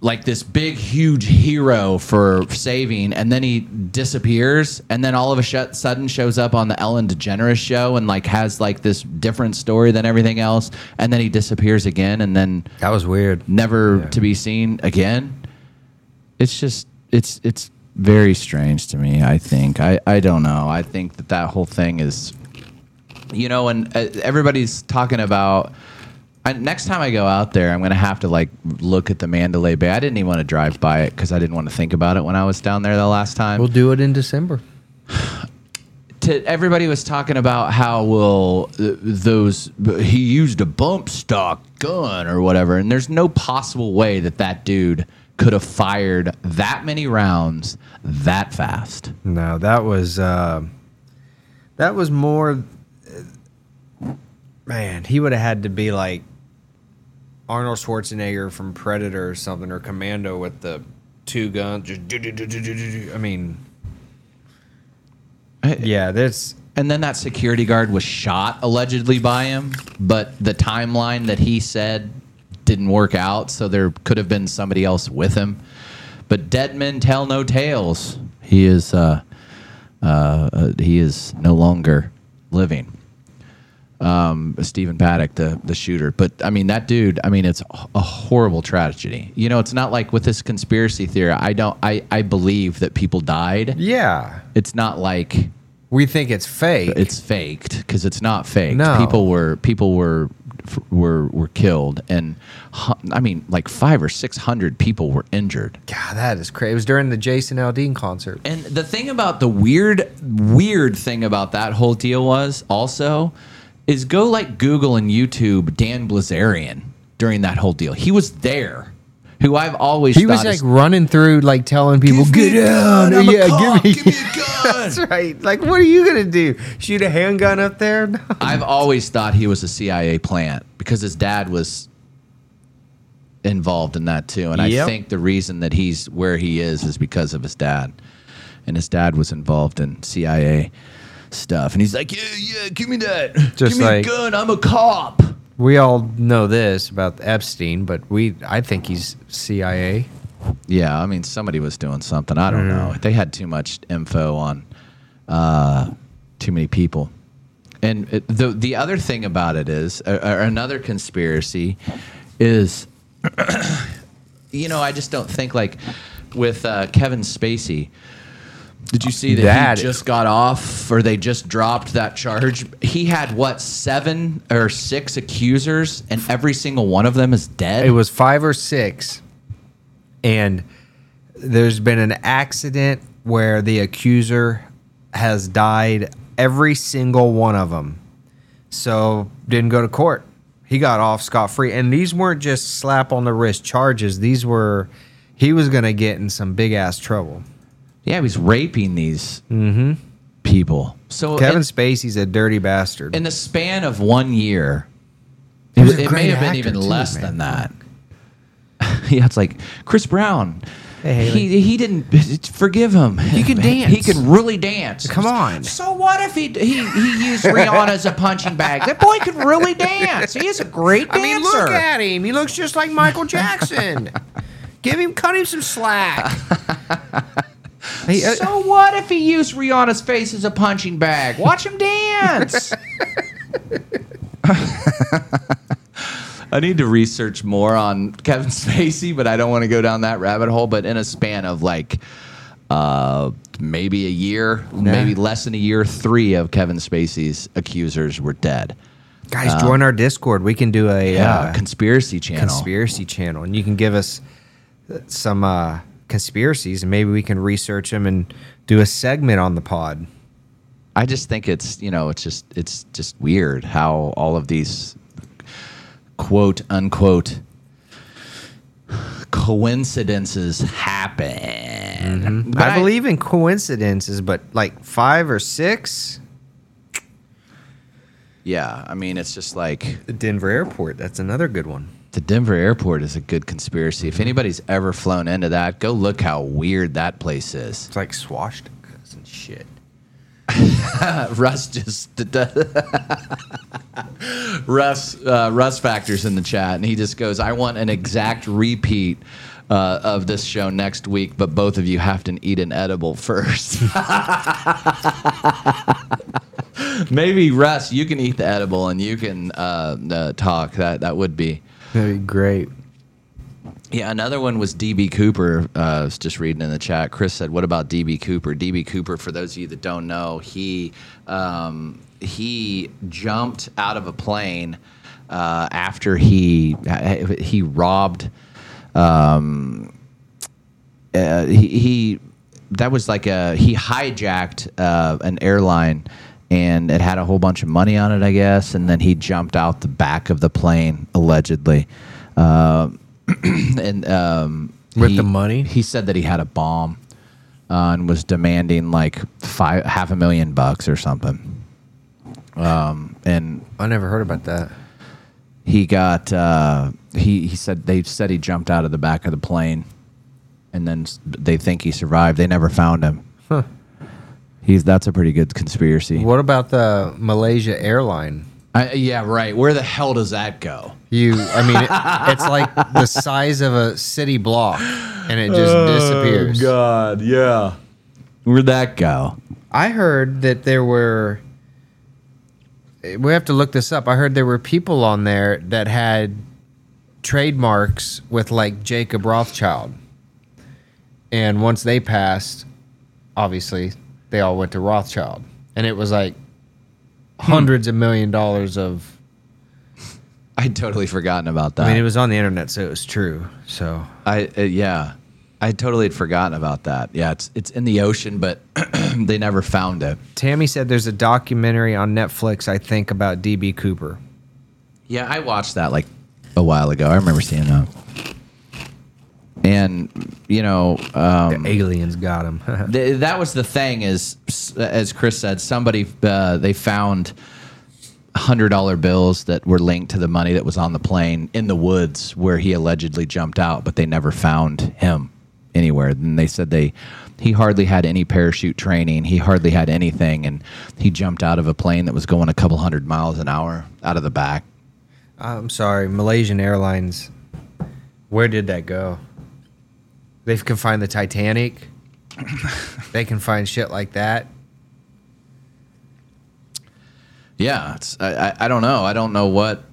like this big huge hero for saving and then he disappears and then all of a sh- sudden shows up on the ellen degeneres show and like has like this different story than everything else and then he disappears again and then That was weird. never Yeah. to be seen again it's just it's it's very strange to me i think i i don't know i think that that whole thing is you know and uh, everybody's talking about I, next time I go out there, I'm gonna have to like look at the Mandalay Bay. I didn't even want to drive by it because I didn't want to think about it when I was down there the last time. We'll do it in December. to everybody was talking about how well uh, those he used a bump stock gun or whatever, and there's no possible way that that dude could have fired that many rounds that fast. No, that was uh, that was more. Man, he would have had to be like Arnold Schwarzenegger from Predator or something, or Commando with the two guns. I mean, yeah, that's And then that security guard was shot allegedly by him, but the timeline that he said didn't work out, so there could have been somebody else with him. But dead men tell no tales. He is uh, uh, uh, he is no longer living. Um, Stephen Paddock, the the shooter, but I mean that dude. I mean it's a horrible tragedy. You know, it's not like with this conspiracy theory. I don't. I I believe that people died. yeah. It's not like We think it's fake. it's faked because it's not fake. No. People were people were were were killed, and I mean, like five or six hundred people were injured. God, that is crazy. It was during the Jason Aldean concert. And the thing about the weird weird thing about that whole deal was also is go like Google and YouTube Dan Bilzerian during that whole deal. He was there. Who I've always He was like is, running through, like telling people, "Get down!" gun, yeah, cop, give me, give me a gun. That's right. Like, what are you gonna do? Shoot a handgun up there? No. I've always thought he was a CIA plant because his dad was involved in that too. And I think the reason that he's where he is is because of his dad. And his dad was involved in CIA stuff. And he's like, Yeah, yeah, give me that. Just give me like- a gun. I'm a cop. We all know this about Epstein, but we, I think he's CIA. Yeah, I mean, somebody was doing something. I don't know. They had too much info on uh, too many people. And it, the the other thing about it is, or, or another conspiracy, is, you know, I just don't think like with uh, Kevin Spacey. Did you see that, That- he just got off, or they just dropped that charge? He had what seven or six accusers, and every single one of them is dead. It was five or six, and there's been an accident where the accuser has died. Every single one of them. So didn't go to court. He got off scot free, and these weren't just slap on the wrist charges. These were he was gonna get in some big ass trouble. Yeah, he was raping these people. So Mm-hmm. Kevin in, Spacey's a dirty bastard. in the span of one year, it, was it may have been even too, less man. than that. yeah, it's like Chris Brown. Hey, he he didn't forgive him. He can dance. He dance. can really dance. Come on. So what if he he, he used Rihanna as a punching bag? That boy can really dance. He is a great dancer. I mean, look at him. He looks just like Michael Jackson. Give him, cut him some slack. Hey, uh, So what if he used Rihanna's face as a punching bag? Watch him dance. I need to research more on Kevin Spacey, but I don't want to go down that rabbit hole. But in a span of like uh, maybe a year, maybe less than a year, three of Kevin Spacey's accusers were dead. guys, join our Discord. We can do a Yeah, uh, conspiracy channel. conspiracy channel, and you can give us uh, some uh, conspiracies, and maybe we can research them and do a segment on the pod. I just think it's you know it's just it's just weird how all of these quote unquote coincidences happen. Mm-hmm. But I, believe in coincidences, but like five or six. Yeah, I mean it's just like The Denver airport. That's another good one. The Denver airport is a good conspiracy. If anybody's ever flown into that, go look how weird that place is. It's like swastikas and shit. Russ just Russ uh, Russ factors in the chat, and he just goes, "I want an exact repeat uh, of this show next week, but both of you have to eat an edible first. Maybe Russ, you can eat the edible and you can uh, uh, talk. That that would be." That'd be great. Yeah, another one was DB Cooper. Uh, I was just reading in the chat. Chris said, "What about DB Cooper?" DB Cooper, for those of you that don't know, he um, he jumped out of a plane uh, after he he robbed. Um, uh, he, he that was like a he hijacked uh, an airline and it had a whole bunch of money on it, I guess, and then he jumped out the back of the plane allegedly, uh, and um, With he- the money? he said that he had a bomb uh, and was demanding like five half a million bucks or something. Um, and I never heard about that. he got uh, he he said they said he jumped out of the back of the plane, and then they think he survived. They never found him. Huh. He's that's a pretty good conspiracy. What about the Malaysia airline? I, yeah, right. Where the hell does that go? You, I mean, it, it's like the size of a city block, and it just oh, disappears. Oh, God, yeah. Where'd that go? I heard that there were. Eh, we have to look this up. I heard there were people on there that had trademarks with like Jacob Rothschild, and once they passed, obviously they all went to Rothschild, and it was like hundreds of million dollars of. I'd totally forgotten about that. I mean, it was on the internet, so it was true. So I uh, yeah, I totally had forgotten about that. Yeah, it's it's in the ocean, but they never found it. Tammy said there's a documentary on Netflix, I think, about DB Cooper. Yeah, I watched that like a while ago. I remember seeing that. And you know, um, The aliens got him. th- that was the thing. Is as Chris said, somebody uh, they found hundred dollar bills that were linked to the money that was on the plane in the woods where he allegedly jumped out, but they never found him anywhere. And they said they he hardly had any parachute training. He hardly had anything, and he jumped out of a plane that was going a couple hundred miles an hour out of the back. I'm sorry, Malaysian Airlines. Where did that go? They can find the Titanic. they can find shit like that. Yeah, it's, I, I I don't know. I don't know what.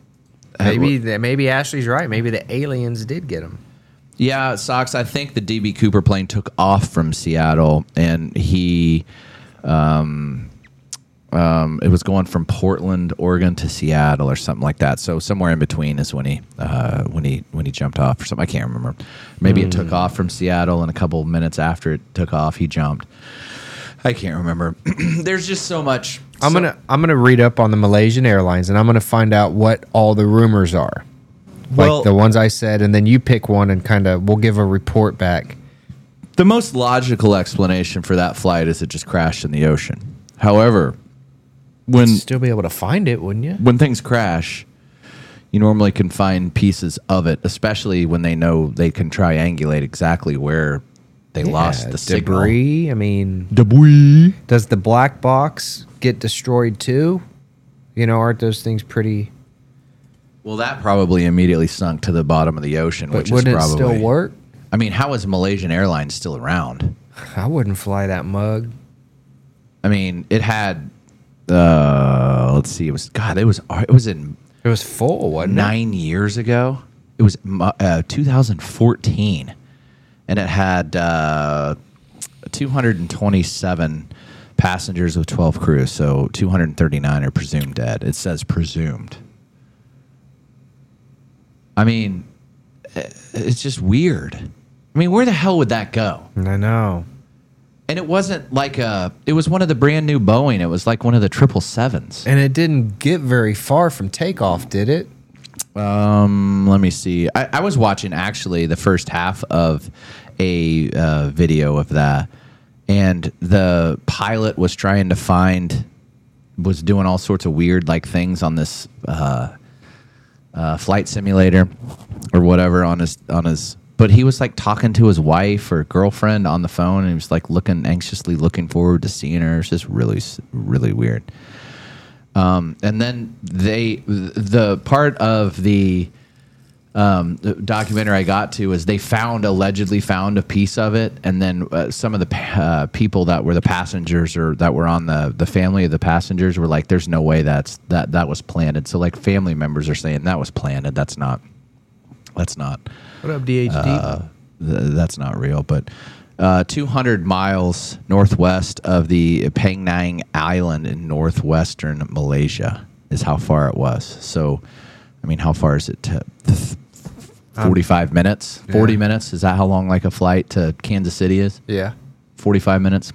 Maybe that maybe Ashley's right. Maybe the aliens did get him. Yeah, Sox. I think the DB Cooper plane took off from Seattle, and he, um, um, it was going from Portland, Oregon to Seattle or something like that. So somewhere in between is when he, uh, when he, when he jumped off or something. I can't remember. Maybe it took off from Seattle, and a couple of minutes after it took off, he jumped. I can't remember. There's just so much. I'm so- gonna I'm gonna read up on the Malaysian Airlines and I'm gonna find out what all the rumors are. Well- like the ones I said, and then you pick one and kind of we'll give a report back. The most logical explanation for that flight is it just crashed in the ocean. However, when Still be able to find it, wouldn't you? when things crash, you normally can find pieces of it, especially when they know they can triangulate exactly where they lost the signal. debris. I mean, Debris. does the black box get destroyed too? You know, aren't those things pretty? Well, that probably immediately sunk to the bottom of the ocean, But which wouldn't is it probably still work? I mean, how is Malaysian Airlines still around? I wouldn't fly that mug. I mean, it had. Uh, let's see. It was God. It was. It was in It was full, wasn't it? nine years ago. It was uh, 2014, and it had uh, 227 passengers with 12 crews. So 239 are presumed dead. It says presumed. I mean, it's just weird. I mean, where the hell would that go? I know. And it wasn't like a. It was one of the brand new Boeing. It was like one of the triple sevens. And it didn't get very far from takeoff, did it? Um, let me see. I, I was watching actually the first half of a uh, video of that, and the pilot was trying to find, was doing all sorts of weird like things on this uh, uh, flight simulator or whatever on his on his. But he was like talking to his wife or girlfriend on the phone, and he was like looking anxiously looking forward to seeing her. It's just really, really weird. Um, and then they, the part of the, um, the documentary I got to is they found allegedly found a piece of it, and then uh, some of the uh, people that were the passengers or that were on the the family of the passengers were like, "There's no way that's that that was planted." So like family members are saying that was planted. That's not. That's not. What up, DHD? Uh, th- that's not real, but uh, 200 miles northwest of the Penang Island in northwestern Malaysia is how far it was. So, I mean, how far is it to? th- 45 minutes? 40 yeah. minutes? Is that how long like a flight to Kansas City is? yeah. 45 minutes.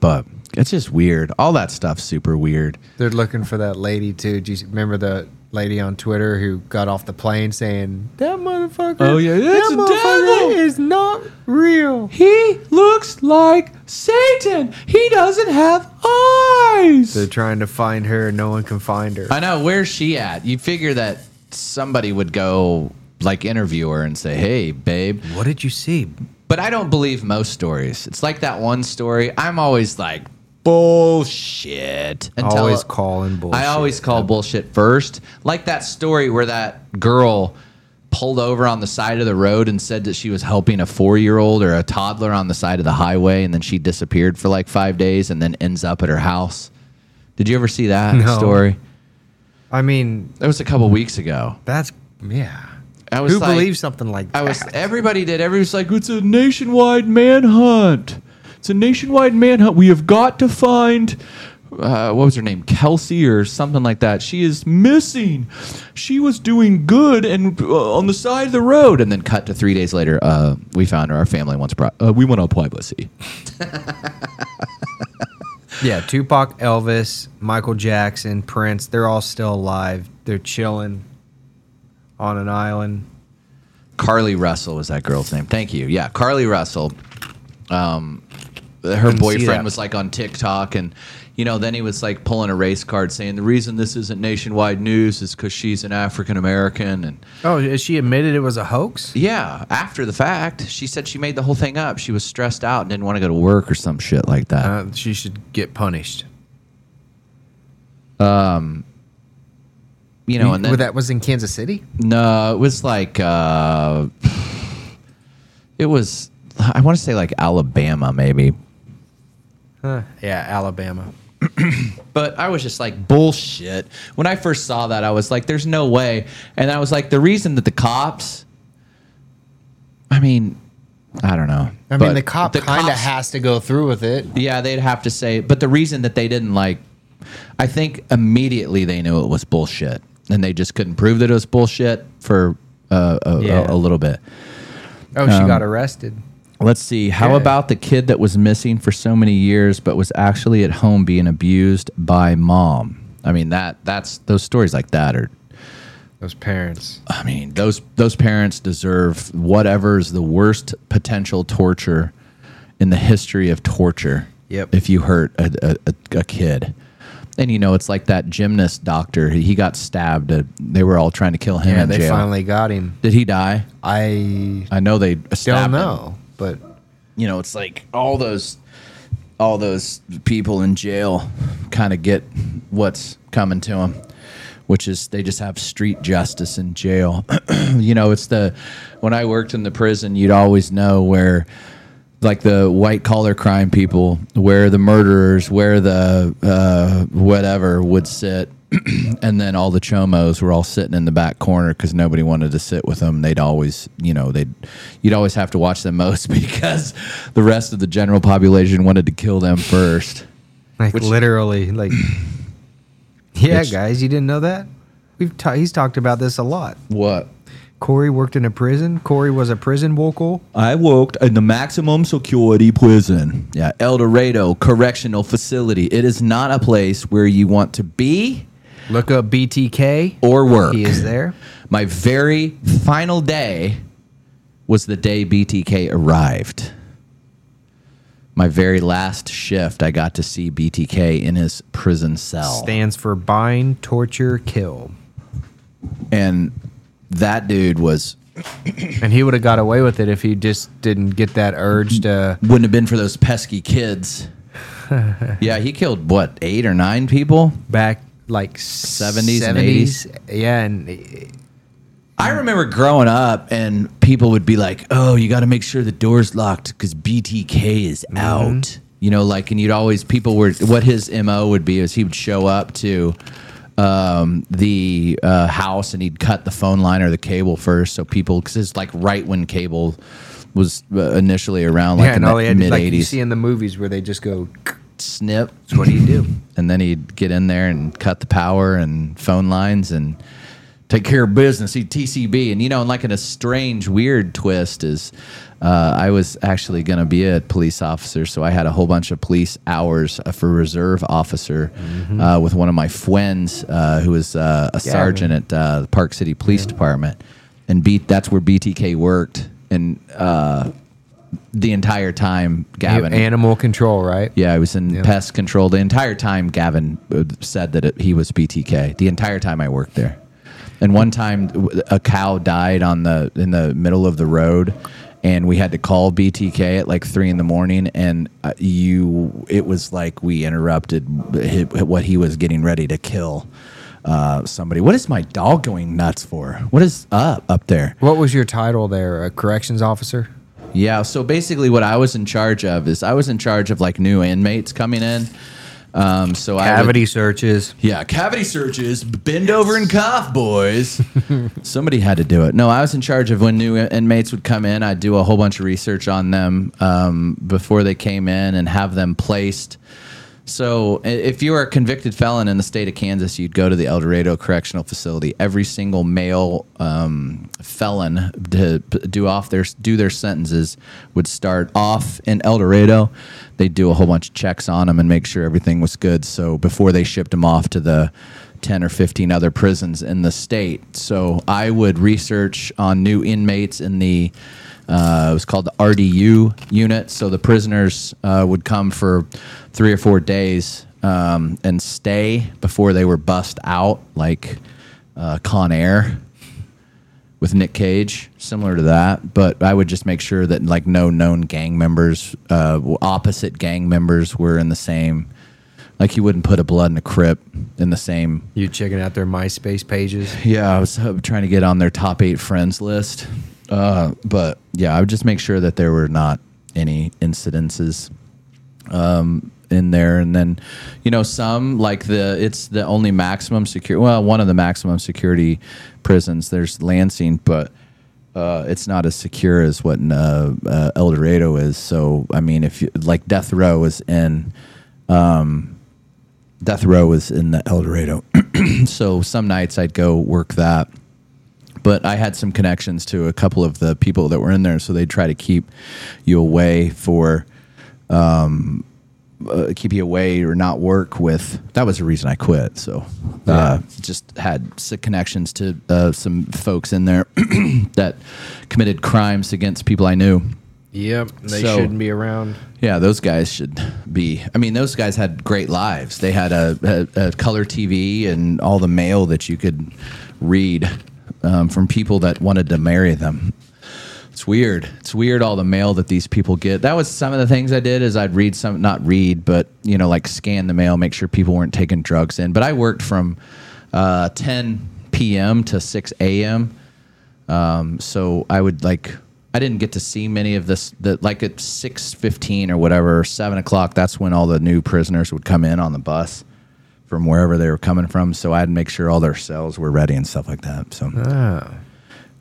But it's just weird. All that stuff's super weird. They're looking for that lady too. Do you remember the lady on Twitter who got off the plane saying that motherfucker? Oh, yeah, that a motherfucker devil." is not real. He looks like Satan. He doesn't have eyes. They're trying to find her, and no one can find her. I know. Where's she at? You figure that somebody would go like interview her and say, "Hey, babe." What did you see? But I don't believe most stories. It's like that one story. I'm always like bullshit. Until Always calling bullshit. I always call bullshit first. Like that story where that girl pulled over on the side of the road and said that she was helping a four year old or a toddler on the side of the highway, and then she disappeared for like five days and then ends up at her house. Did you ever see that No. story? I mean, That was a couple weeks ago. that's yeah. I was Who like- believes something like that? I was everybody did. Everybody was like, it's a nationwide manhunt. It's a nationwide manhunt. We have got to find uh, what was her name, Kelsey or something like that. She is missing. She was doing good and uh, on the side of the road, and then cut to three days later. Uh, we found her. Our family wants pri- uh, we want to apply privacy. Yeah, Tupac, Elvis, Michael Jackson, Prince, they're all still alive. They're chilling on an island. Carly Russell was that girl's name. Thank you. Yeah, Carly Russell. Um, her boyfriend was like on TikTok, and you know, then he was like pulling a race card, saying the reason this isn't nationwide news is because she's an African American, and Oh, she admitted it was a hoax? yeah, after the fact, she said she made the whole thing up. She was stressed out and didn't want to go to work or some shit like that. Uh, she should get punished. Um, you know, and then Well, that was in Kansas City? no, it was like uh, it was. I want to say like Alabama, maybe. Huh. Yeah, Alabama. But I was just like, bullshit. When I first saw that, I was like, there's no way. And I was like, the reason that the cops, I mean, I don't know. I mean, the cop kind of has to go through with it. Yeah, they'd have to say, but the reason that they didn't like, I think immediately they knew it was bullshit. And they just couldn't prove that it was bullshit for uh, a, a- Yeah. a little bit. Oh, she got arrested. Let's see. How Yeah. about the kid that was missing for so many years, but was actually at home being abused by mom? I mean that that's those stories like that are. Those parents. I mean those those parents deserve whatever is the worst potential torture in the history of torture. Yep. If you hurt a, a, a, kid. And you know it's like that gymnast doctor. He, he got stabbed. Uh, they were all trying to kill him Yeah, they jail. finally got him. Did he die? I I know they don't stabbed him. But you know, it's like all those all those people in jail kind of get what's coming to them, which is they just have street justice in jail. you know, it's the when I worked in the prison, you'd always know where like the white collar crime people, where the murderers, where the uh, whatever would sit. and then all the chomos were all sitting in the back corner because nobody wanted to sit with them. They'd always, you know, they'd you'd always have to watch them most because the rest of the general population wanted to kill them first. like Which- literally, like, yeah, Which- guys, you didn't know that? We've ta- he's talked about this a lot. What? Corey worked in a prison. Corey was a prison vocal. I worked in the maximum security prison. Yeah, El Dorado Correctional Facility. It is not a place where you want to be Look up BTK or work. He is there. My very final day was the day BTK arrived. My very last shift, I got to see BTK in his prison cell. Stands for bind, torture, kill. and that dude was And he would have got away with it if he just didn't get that urge to. wouldn't have been for those pesky kids. yeah, he killed what, eight or nine people? back like 70s and 70s. Yeah, and I remember growing up and people would be like, "Oh, you got to make sure the door's locked because BTK is out." You know, like, and you'd always people were what his mo would be is he would show up to um, the uh, house and he'd cut the phone line or the cable first, so people because it's like right when cable was uh, initially around, like yeah, in and the had to, mid like you '80s. see in the movies where they just go. Snip. What do you do? and then he'd get in there and cut the power and phone lines and take care of business, eat TCB, and you know, and like in a strange, weird twist is, uh, I was actually going to be a police officer, so I had a whole bunch of police hours uh, for reserve officer uh, with one of my friends uh, who was uh, a sergeant at uh, the Park City Police Department, and beat that's where BTK worked, and uh, the entire time Gavin Animal control, right? yeah, I was in Yeah. pest control the entire time. Gavin uh, said that it, he was BTK the entire time I worked there. And one time, a cow died on the in the middle of the road, and we had to call BTK at like three in the morning. And uh, you, it was like we interrupted what he was getting ready to kill uh, somebody. What is my dog going nuts for? What is up up there? What was your title there? A corrections officer? Yeah. So basically, what I was in charge of is I was in charge of like new inmates coming in. Um, so I would, Cavity searches. yeah, cavity searches, bend over and cough, boys. Somebody had to do it. No, I was in charge of when new inmates would come in. I'd do a whole bunch of research on them um, before they came in and have them placed. So, if you were a convicted felon in the state of Kansas, you'd go to the El Dorado Correctional Facility. Every single male um, felon to do off their do their sentences would start off in El Dorado. They'd do a whole bunch of checks on them and make sure everything was good. So before they shipped them off to the 10 or 15 other prisons in the state. So I would research on new inmates in the uh, it was called the RDU unit. So the prisoners uh, would come for three or four days um, and stay before they were bussed out, like uh, Con Air with Nick Cage, similar to that. But I would just make sure that like no known gang members, uh, opposite gang members, were in the same. Like you wouldn't put a blood and a crip in the same You checking out their MySpace pages? yeah, I was uh, trying to get on their top eight friends list. Uh, but yeah, I would just make sure that there were not any incidences um, in there. And then, you know, some like the, it's the only maximum security, well, one of the maximum security prisons. There's Lansing, but uh, it's not as secure as what uh, uh, El Dorado is. So, I mean, if you like Death Row is in, Death Row was in the El Dorado. so some nights I'd go work that. But I had some connections to a couple of the people that were in there, so they'd try to keep you away for, um, uh, keep you away or not work with. That was the reason I quit. So, uh, just had connections to uh, some folks in there that committed crimes against people I knew. Yep. They So- shouldn't be around. Yeah, those guys should be. I mean, those guys had great lives. They had a, a, a color TV and all the mail that you could read um, from people that wanted to marry them. It's weird. It's weird all the mail that these people get. That was some of the things I did is I'd read some, not read, but you know, like scan the mail, make sure people weren't taking drugs in. But I worked from uh, 10 p.m. to 6 a.m. Um, so I would like I didn't get to see many of this. The like at six fifteen or whatever, seven o'clock. That's when all the new prisoners would come in on the bus from wherever they were coming from. So I'd make sure all their cells were ready and stuff like that. So Ah.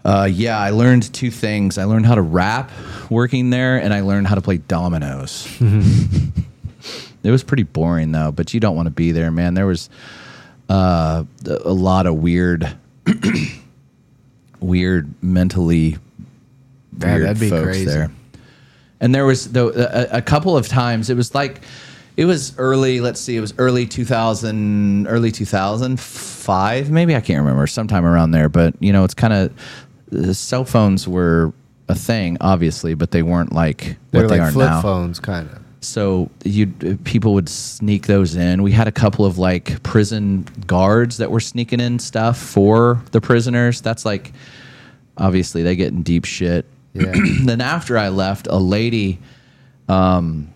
uh, yeah, I learned two things. I learned how to rap working there, and I learned how to play dominoes. it was pretty boring though, but you don't want to be there, man. There was uh, a lot of weird, weird mentally Yeah, weird that'd be folks crazy. there. And there was though a, a couple of times it was like it was early. Let's see, it was early two thousand, early two thousand five, maybe I can't remember, sometime around there. But you know, it's kind of cell phones were a thing, obviously, but they weren't like They're what they like are flip now. phones, kind of. So you people would sneak those in. We had a couple of like prison guards that were sneaking in stuff for the prisoners. That's like obviously they get in deep shit. Yeah. then after I left, a lady um,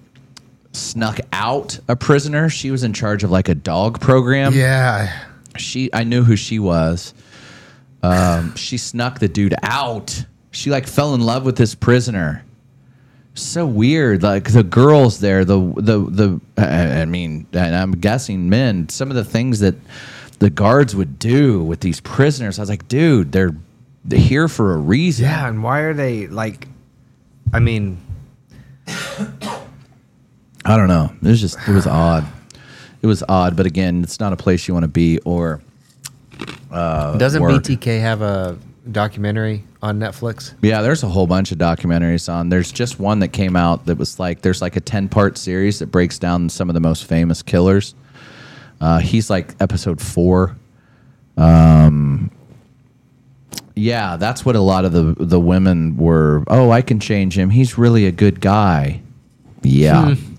snuck out a prisoner. She was in charge of like a dog program yeah. she I knew who she was. Um, she snuck the dude out. She like fell in love with this prisoner. So weird. Like the girls there, the the the. I I mean, and I'm guessing men. Some of the things that the guards would do with these prisoners. I was like, dude, they're they're here for a reason. Yeah, and why are they like? I mean, I don't know. It was just it was odd. It was odd, but again, it's not a place you want to be or Doesn't work. BTK have a documentary on Netflix? Yeah, there's a whole bunch of documentaries on. There's just one that came out that was like there's like a 10 part series that breaks down some of the most famous killers. Uh, he's like episode four. Um, yeah, that's what a lot of the the women were. Oh, I can change him. He's really a good guy. Yeah,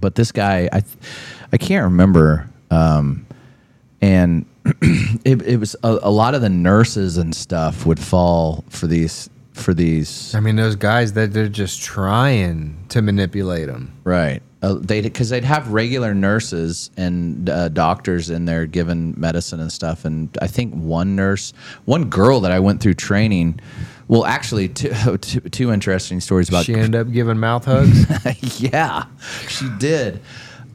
but this guy, I I can't remember. Um, and it, it was a, a lot of the nurses and stuff would fall for these for these I mean, those guys that they're just trying to manipulate them. right uh, they because they'd have regular nurses and uh, doctors in there giving medicine and stuff and i think one nurse one girl that i went through training well actually two, two, two interesting stories about She ended up giving mouth hugs. yeah, she did.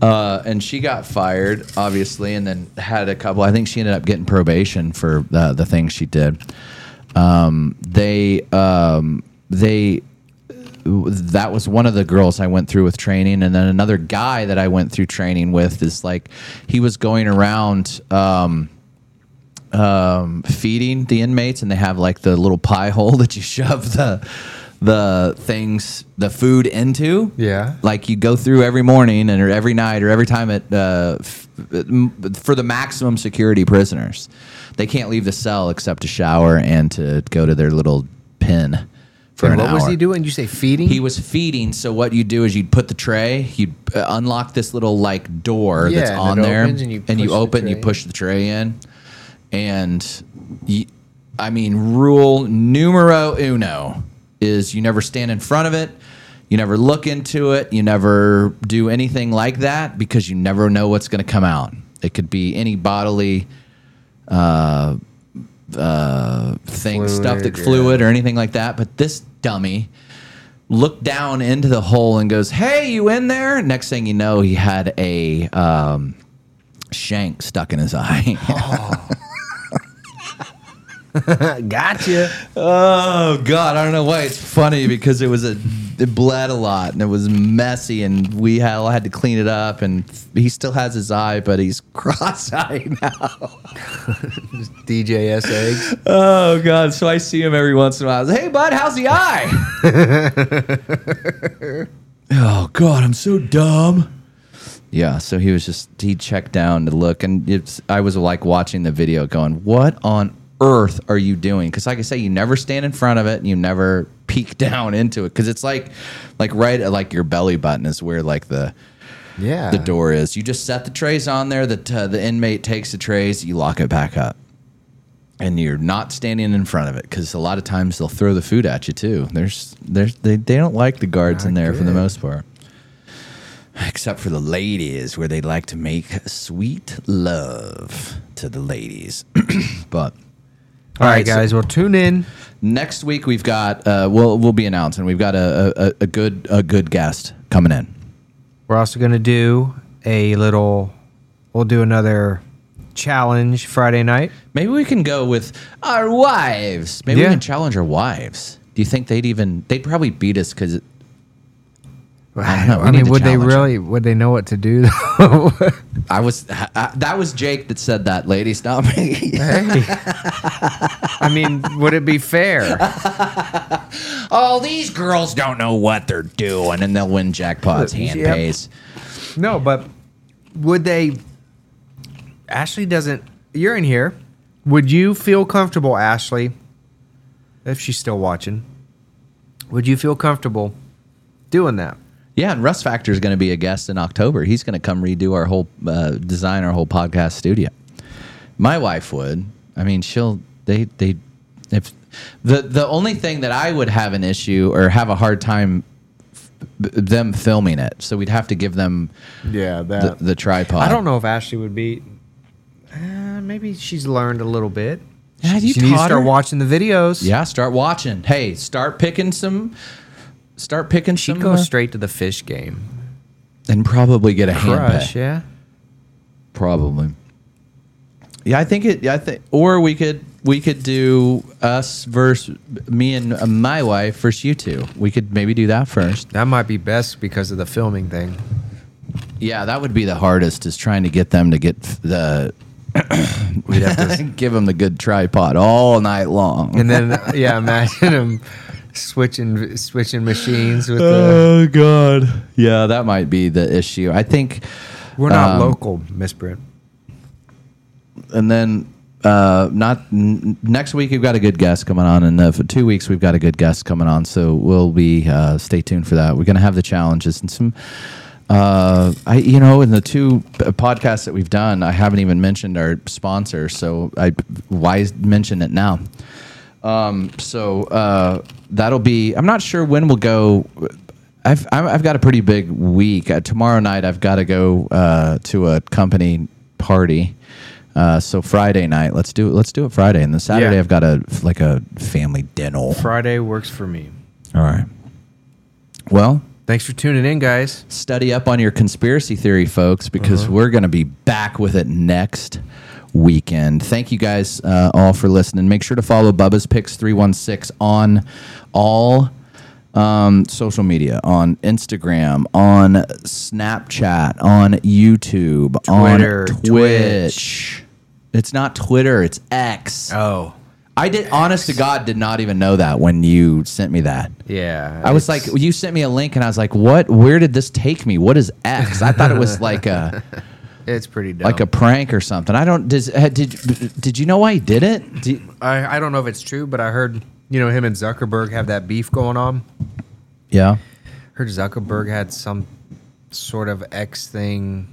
Uh, and she got fired, obviously, and then had a couple. I think she ended up getting probation for the, the things she did. Um, they um, they that was one of the girls I went through with training, and then another guy that I went through training with is like he was going around. Um, um, feeding the inmates, and they have like the little pie hole that you shove the the things, the food into. Yeah. like you go through every morning and or every night or every time it uh, for the maximum security prisoners. They can't leave the cell except to shower and to go to their little pen for And an what was he doing? You say feeding? He was feeding. So what you do is you'd put the tray, you'd uh, unlock this little like door Yeah, that's on there, and you push the open, you push the tray in, and you, I mean, rule numero uno is you never stand in front of it. You never look into it. You never do anything like that because you never know what's going to come out. It could be any bodily uh, uh, thing, stuff that Fluid, yeah. fluid or anything like that. But this dummy looked down into the hole and goes, "Hey, you in there?" Next thing you know, he had a um, shank stuck in his eye. gotcha. oh God, I don't know why it's funny because it was a it bled a lot and it was messy and we had, all had to clean it up and he still has his eye, but he's cross-eyed now. DJS eggs. Oh God! So I see him every once in a while. I was, hey, bud, how's the eye? oh God, I'm so dumb. Yeah. So he was just he checked down to look, and it's, I was like watching the video, going, "What on earth are you doing?" Because like I say, you never stand in front of it, and you never peek down into it, because it's like, like right at like your belly button is where like the Yeah. the door is. You just set the trays on there. The uh, the inmate takes the trays. You lock it back up, and you're not standing in front of it because a lot of times they'll throw the food at you too. There's there's they, they don't like the guards in Not there for the most part, except for the ladies where they like to make sweet love to the ladies. but All right, so- guys. well, tune in. next week we've got uh, we'll we'll be announcing we've got a, a, a good a good guest coming in. We're also going to do a little, we'll do another challenge Friday night. Maybe we can go with our wives. Maybe Yeah. we can challenge our wives. Do you think they'd even? They'd probably beat us because I know. I mean, would they challenge really, would they know what to do though? I was. I, that was Jake that said that. Ladies, not me. Hey. I mean, would it be fair? oh, these girls don't know what they're doing, and they'll win jackpots. Hand Yep. pays. No, but would they? Ashley doesn't. You're in here. Would you feel comfortable, Ashley, if she's still watching? Would you feel comfortable doing that? Yeah, and Russ Factor is going to be a guest in October. He's going to come redo our whole uh, design, our whole podcast studio. My wife would. I mean, she'll. They they if the the only thing that I would have an issue or have a hard time f- them filming it, so we'd have to give them Yeah, the, the tripod. I don't know if Ashley would be. Uh, maybe she's learned a little bit. Yeah, you she needs to taught start her? watching the videos. Yeah, start watching. Hey, start picking some. Start picking She'd some. go uh, straight to the fish game. and probably get a hand Crush, pay. yeah. Probably. Yeah, I think it. Yeah, I think, or we could we could do us versus me and uh, my wife versus you two. We could maybe do that first. That might be best because of the filming thing. Yeah, that would be the hardest is trying to get them to get the we'd have to. Give them the good tripod all night long. And then yeah, imagine him switching switching machines with the. oh God. Yeah, that might be the issue. I think. We're not um, local, Miss Britt. and then uh, not n- next week we've got a good guest coming on, and uh, for two weeks we've got a good guest coming on. So we'll be uh, stay tuned for that. We're gonna have the challenges and some. Uh, I you know in the two podcasts that we've done, I haven't even mentioned our sponsor, so I why mention it now. Um, so uh, that'll be. I'm not sure when we'll go. I've I've got a pretty big week. Uh, tomorrow night I've got to go uh, to a company party. Uh, so Friday night, let's do it. Let's do it Friday, and then Saturday Yeah. I've got a like a family dinner. Friday works for me. All right. Well, Thanks for tuning in, guys. study up on your conspiracy theory, folks, because Uh-huh. we're going to be back with it next weekend. Thank you guys uh, all for listening. Make sure to follow Bubba's Picks 316 on all um, social media on Instagram, on Snapchat, on YouTube, Twitter, on Twitch. It's not Twitter, it's X. Oh, I did, honest to God, did not even know that when you sent me that. yeah. I was like, you sent me a link, and I was like, "What? Where did this take me? What is X? I thought it was like a it's pretty dumb. like a prank or something. I don't. Does, did did you know why he did it? Did, I, I don't know if it's true, but I heard you know him and Zuckerberg have that beef going on. yeah. Heard Zuckerberg had some sort of X thing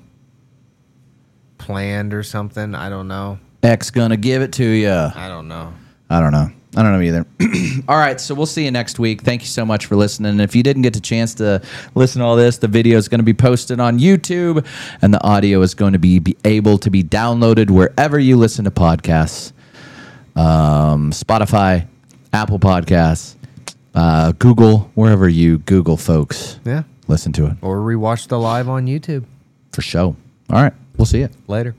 planned or something. I don't know. X gonna give it to you. I don't know. I don't know. I don't know either. all right, so we'll see you next week. Thank you so much for listening. And if you didn't get a chance to listen to all this, the video is going to be posted on YouTube, and the audio is going to be, be able to be downloaded wherever you listen to podcasts, um, Spotify, Apple Podcasts, uh, Google, wherever you Google folks. Yeah. Listen to it Or rewatch the live on YouTube for show. All right, we'll see you. later.